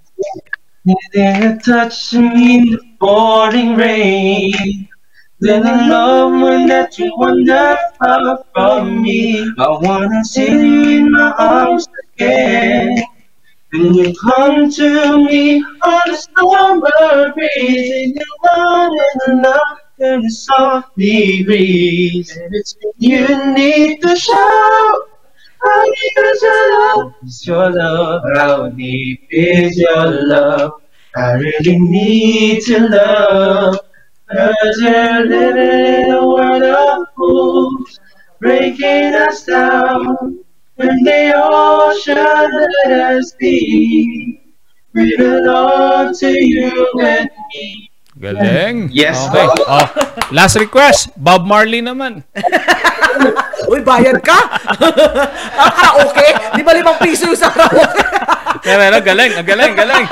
Then you touch me in the pouring rain. Then I love when that you wander far from me. I wanna see you in my arms again. And you come to me on a summer breeze, and you run and love and you softly breeze. And it's you need to shout. Deep is your love? Is your love? How deep is your love? I really need to love. Cause you're living in a world of fools, breaking us down. When the ocean let us be, we belong to you and me.
Galing.
Yes,
Okay. Oh, last request, Bob Marley naman.
Uy, bayad ka? ah, karaoke? Di ba limang piso yung sa karaoke?
Pero ano, galing, ang galing, galing.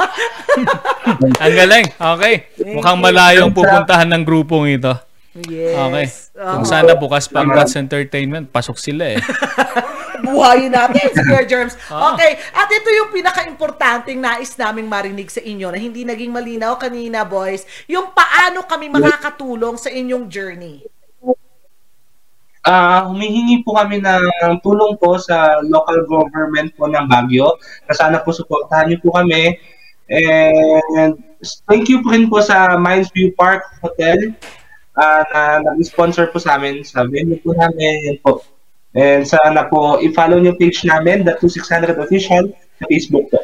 ang galing. Okay. Mukhang malayo ang pupuntahan ng grupong ito.
Yes.
Okay. Kung
Oo.
sana bukas pag Rats Entertainment, pasok sila eh.
Buhayin natin si Kuya Germs. Okay, at ito yung pinaka-importanting nais naming marinig sa inyo na hindi naging malinaw kanina, boys, yung paano kami makakatulong sa inyong journey.
Ah, humihingi po kami ng tulong po sa local government po ng Baguio. Na sana po suportahan niyo po kami. And thank you po rin po sa Mines View Park Hotel ah, na nag-sponsor po sa amin sa venue po namin. Yan po. And sana po i-follow niyo page namin, the 2600 official sa Facebook po.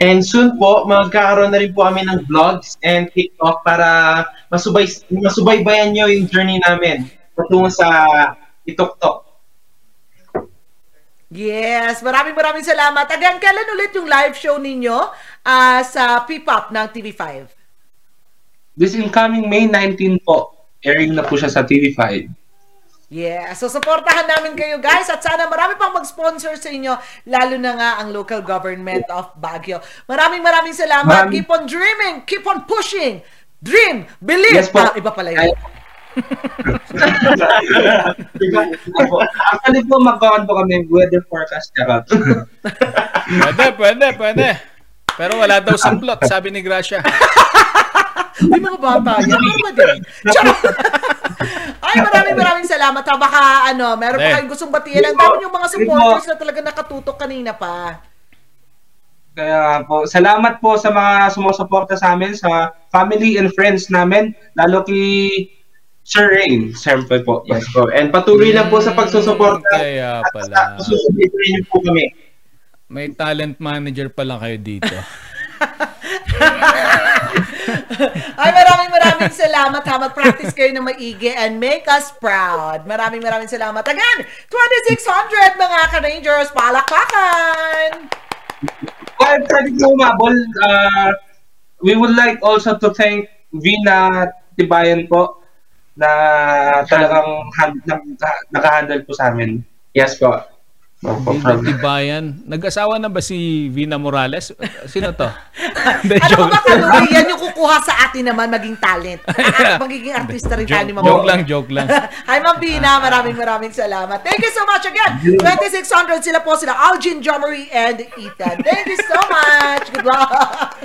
And soon po, magkakaroon na rin po kami ng vlogs and TikTok para masubay, masubaybayan nyo yung journey namin patungo sa ituktok.
Yes, maraming maraming salamat. Again, kailan ulit yung live show ninyo ah, sa P-Pop ng TV5?
This incoming May 19 po, airing na po siya sa TV5.
Yeah, so supportahan namin kayo guys at sana marami pang mag-sponsor sa inyo lalo na nga ang local government of Baguio. Maraming maraming salamat.
Maraming-
Keep on dreaming, keep on pushing. Dream, believe.
Yes po.
Ah, iba pala yun.
Actually po, magkakan po kami weather forecast.
Pwede, pwede, pwede. Pero wala daw samplot, sabi ni Gracia.
Uy, mga bata yan. Ano ba din? Charot. Ay, maraming maraming salamat. Ha, baka ano, meron pa
Hindi.
kayong gustong batiin. Ang dami yung mga supporters na talaga nakatutok kanina pa.
Kaya po, salamat po sa mga sumusuporta sa amin, sa family and friends namin, lalo kay Sir Rain, siyempre po.
Yes po. And patuloy lang po sa pagsusuporta.
Kaya pala.
Susubitin niyo po kami.
May talent manager pa lang kayo dito.
Ay, maraming maraming salamat ha. Mag-practice kayo na maigi and make us proud. Maraming maraming salamat. Again, 2,600 mga ka-Rangers, palakpakan!
While pwede ko umabol, uh, we would like also to thank Vina Tibayan po na talagang hand, na, naka-handle po sa amin.
Yes po.
Vina. Tibayan. Nag-asawa na ba si Vina Morales? Sino to?
Ano ba kaluwi? Yan yung kukuha sa atin naman maging talent. Ah, magiging artista rin tayo ni
Joke,
Ma'am
joke lang, joke lang.
Hi, Ma'am Bina. Maraming maraming salamat. Thank you so much again. 2,600 sila po sila. Algin, Jomery, and Ethan. Thank you so much. Good luck.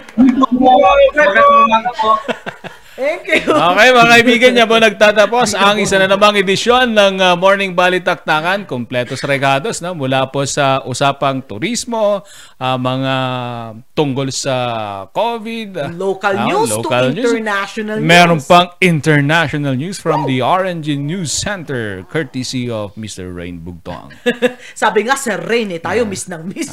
Thank you.
Okay mga kaibigan niya po nagtatapos ang isa na namang edisyon ng uh, Morning Balitaktakan, kompletos regados no? mula po sa usapang turismo, uh, mga tungkol sa COVID,
Local
ah,
news to
local news.
international news.
Meron pang international news from the RNG News Center courtesy of Mr. Rain Bugtong.
Sabi nga, Sir Rain, eh, tayo miss ng miss.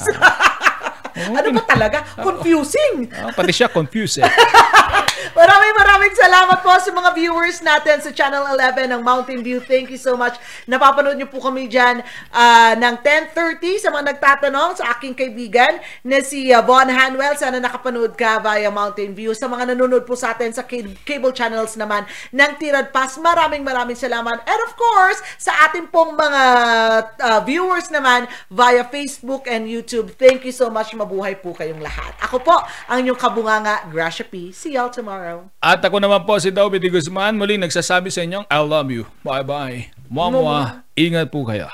Ano ba talaga? Confusing.
Ah, pati siya confused eh.
Maraming maraming salamat po sa mga viewers natin sa Channel 11 ng Mountain View. Thank you so much. Napapanood niyo po kami dyan ah, ng 10.30 sa mga nagtatanong sa aking kaibigan na si ah, Von Hanwell. Sana nakapanood ka via Mountain View. Sa mga nanonood po sa atin sa ca- cable channels naman ng Tirad Pass, maraming maraming salamat. And of course, sa ating pong mga ah, viewers naman via Facebook and YouTube, thank you so much. Mabuhay po kayong lahat. Ako po, ang inyong kabunganga, Gracia P. See y'all tomorrow.
At ako naman po si David Guzman, muli nagsasabi sa inyong I love you. Bye-bye. Mwah. Ingat po kayo.